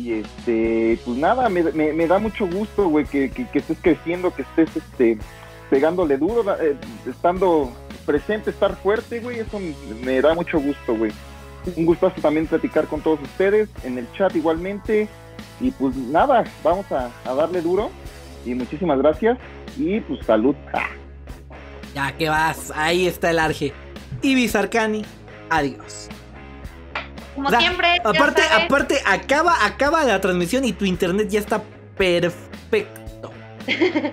S3: Y este, pues nada, me, me- da mucho gusto, güey, que, que- estés creciendo, que estés este, pegándole duro, eh, estando presente, estar fuerte, güey. Eso me, da mucho gusto, güey. Un gustazo también platicar con todos ustedes, en el chat igualmente. Y pues nada, vamos a, darle duro. Y muchísimas gracias. Y pues salud.
S1: Ya que vas. Ahí está el Arge. Ibis Arcani. Adiós.
S2: Como
S1: O sea,
S2: siempre.
S1: Aparte, aparte, acaba, acaba la transmisión y tu internet ya está perfecto.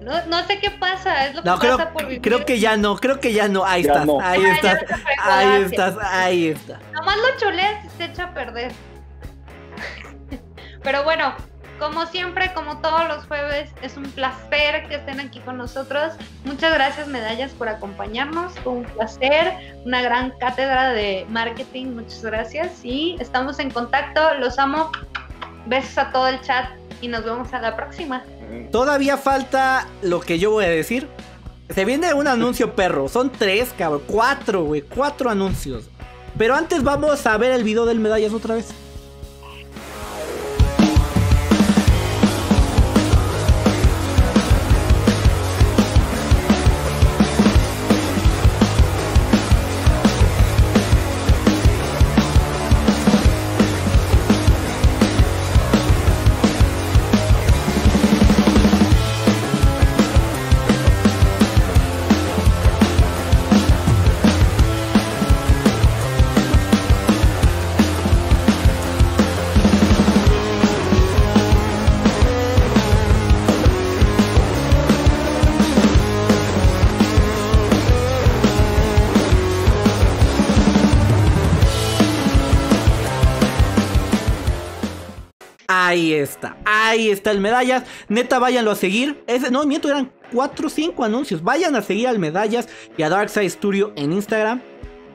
S2: No, no sé qué pasa, es lo que
S1: No, creo,
S2: pasa por vivir.
S1: creo que ya no, creo que ya no. Ahí
S3: Ya
S1: estás,
S3: no.
S1: ahí estás, ahí estás, ahí está.
S2: Nomás lo chuleas y se echa a perder. Pero bueno, como siempre, como todos los jueves, es un placer que estén aquí con nosotros. Muchas gracias, medallas, por acompañarnos. Fue un placer, una gran cátedra de marketing. Muchas gracias. Y estamos en contacto. Los amo. Besos a todo el chat y nos vemos a la próxima.
S1: Todavía falta lo que yo voy a decir. Se viene un anuncio perro. Son tres, cabrón. Cuatro, güey. Cuatro anuncios. Pero antes vamos a ver el video del medallas otra vez. Ahí está, ahí está el medallas. Neta, váyanlo a seguir. Ese, no, miento, eran 4 o 5 anuncios. Vayan a seguir al medallas y a Darkside Studio en Instagram.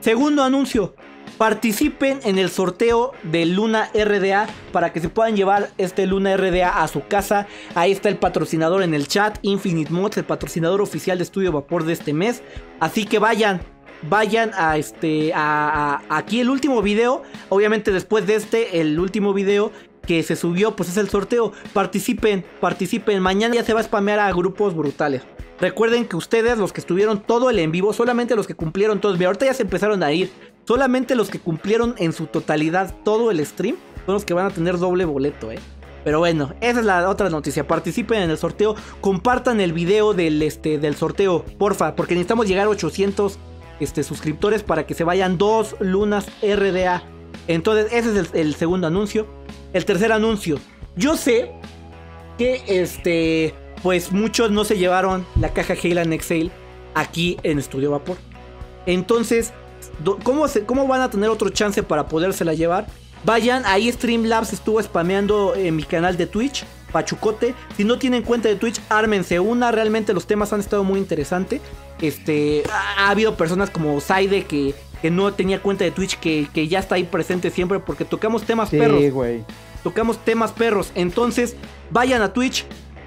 S1: Segundo anuncio. Participen en el sorteo de Luna RDA para que se puedan llevar este Luna RDA a su casa. Ahí está el patrocinador en el chat, Infinite Mods, el patrocinador oficial de Estudio Vapor de este mes. Así que vayan, vayan a este a, aquí el último video obviamente después de este el último video que se subió pues es el sorteo participen participen mañana ya se va a spamear a grupos brutales recuerden que ustedes los que estuvieron todo el en vivo solamente los que cumplieron todos bien, ahorita ya se empezaron a ir solamente los que cumplieron en su totalidad todo el stream son los que van a tener doble boleto eh pero bueno, esa es la otra noticia. Participen en el sorteo. Compartan el video del, este, del sorteo, porfa. Porque necesitamos llegar a 800 este, suscriptores para que se vayan dos lunas RDA. Entonces, ese es el segundo anuncio. El tercer anuncio. Yo sé que este. Pues muchos no se llevaron la caja Heyland Exhale aquí en Estudio Vapor. Entonces, ¿cómo, se- ¿cómo van a tener otro chance para podérsela llevar? Vayan, ahí Streamlabs estuvo spameando en mi canal de Twitch, Pachucote. Si no tienen cuenta de Twitch, ármense una. Realmente los temas han estado muy interesantes. Este, ha, ha habido personas como Saide que, que no tenía cuenta de Twitch, que, que ya está ahí presente siempre porque tocamos temas perros
S4: Sí, güey.
S1: Tocamos temas perros. Entonces, vayan a Twitch,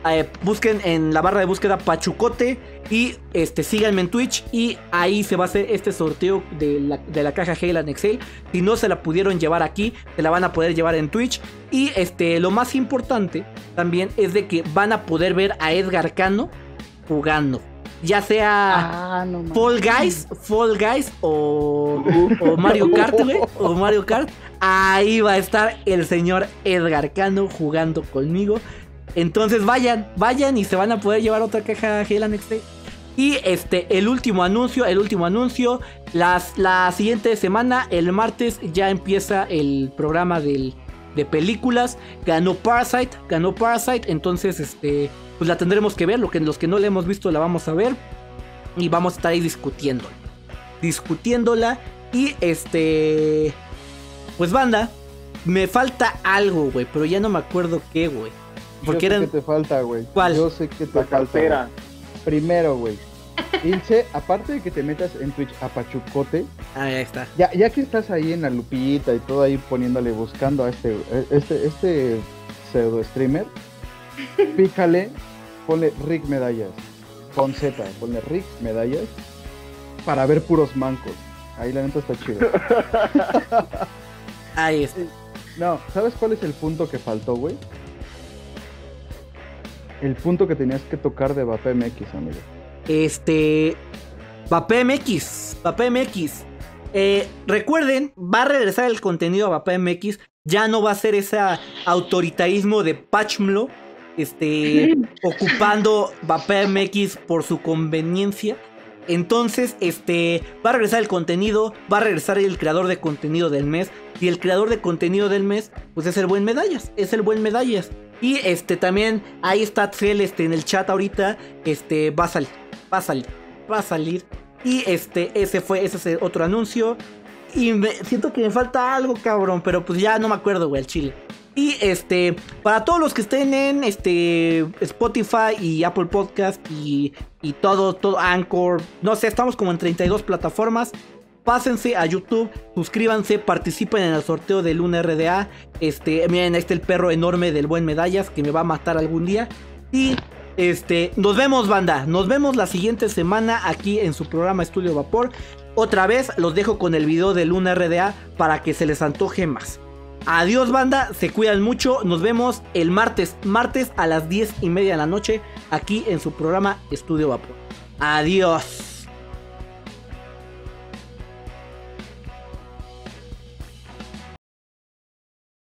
S1: eh, busquen en la barra de búsqueda Pachucote y este, síganme en Twitch y ahí se va a hacer este sorteo de la, de la caja Heyland Excel. Si no se la pudieron llevar aquí, se la van a poder llevar en Twitch. Y este, lo más importante también es de que van a poder ver a Edgar Cano jugando. Ya sea...
S4: Ah, no.
S1: Fall Guys, Fall Guys o, o Mario Kart, güey, o Mario Kart. Ahí va a estar el señor Edgar Cano jugando conmigo. Entonces vayan, vayan y se van a poder llevar otra caja Heyland XT. Y este, el último anuncio, el último anuncio. La siguiente semana, el martes, ya empieza el programa del, de películas. Ganó Parasite, ganó Parasite. Entonces, este, pues la tendremos que ver. Lo que, los que no la hemos visto la vamos a ver. Y vamos a estar ahí discutiéndola. Discutiéndola. Y este. Pues banda. Me falta algo, güey. Pero ya no me acuerdo qué, güey. Porque
S4: Yo sé
S1: eran.
S4: que te falta, güey.
S1: ¿Cuál?
S4: Yo sé que te
S3: La
S4: falta. güey. Primero, güey. Ilse, aparte de que te metas en Twitch a Pachucote,
S1: Ah, ahí está.
S4: ya, ya que estás ahí en la lupita y todo ahí poniéndole, buscando a este, este, este pseudo streamer, pícale, ponle Rick Medallas, con Z, ponle Rick Medallas, para ver puros mancos. Ahí la neta está chido.
S1: Ahí está.
S4: No, ¿sabes cuál es el punto que faltó, güey? El punto que tenías que tocar de Vape MX, amigo.
S1: Este. Vape MX. Vape MX. Eh, recuerden, va a regresar el contenido a Vape MX. Ya no va a ser ese autoritarismo de Pachmlo. Este. ocupando Vape MX por su conveniencia. Entonces, este. Va a regresar el contenido. Va a regresar el creador de contenido del mes. Y el creador de contenido del mes, pues es el buen medallas. Es el buen medallas. Y este también, ahí está Axel este, en el chat ahorita. Este va a salir. Va a salir. Va a salir. Y este, ese fue, ese es otro anuncio. y me, siento que me falta algo, cabrón, pero pues ya no me acuerdo, güey, el chile. Y este, para todos los que estén en este Spotify y Apple Podcast y, y todo, todo Anchor, no sé, estamos como en 32 plataformas. Pásense a YouTube, suscríbanse, participen en el sorteo del Luna RDA. Este, miren, este el perro enorme del buen Medallas que me va a matar algún día. Y este, nos vemos, banda. Nos vemos la siguiente semana aquí en su programa Estudio Vapor. Otra vez los dejo con el video de Luna RDA para que se les antoje más. Adiós banda, se cuidan mucho, nos vemos el martes, martes a las 10 y media de la noche aquí en su programa Estudio Vapor. Adiós.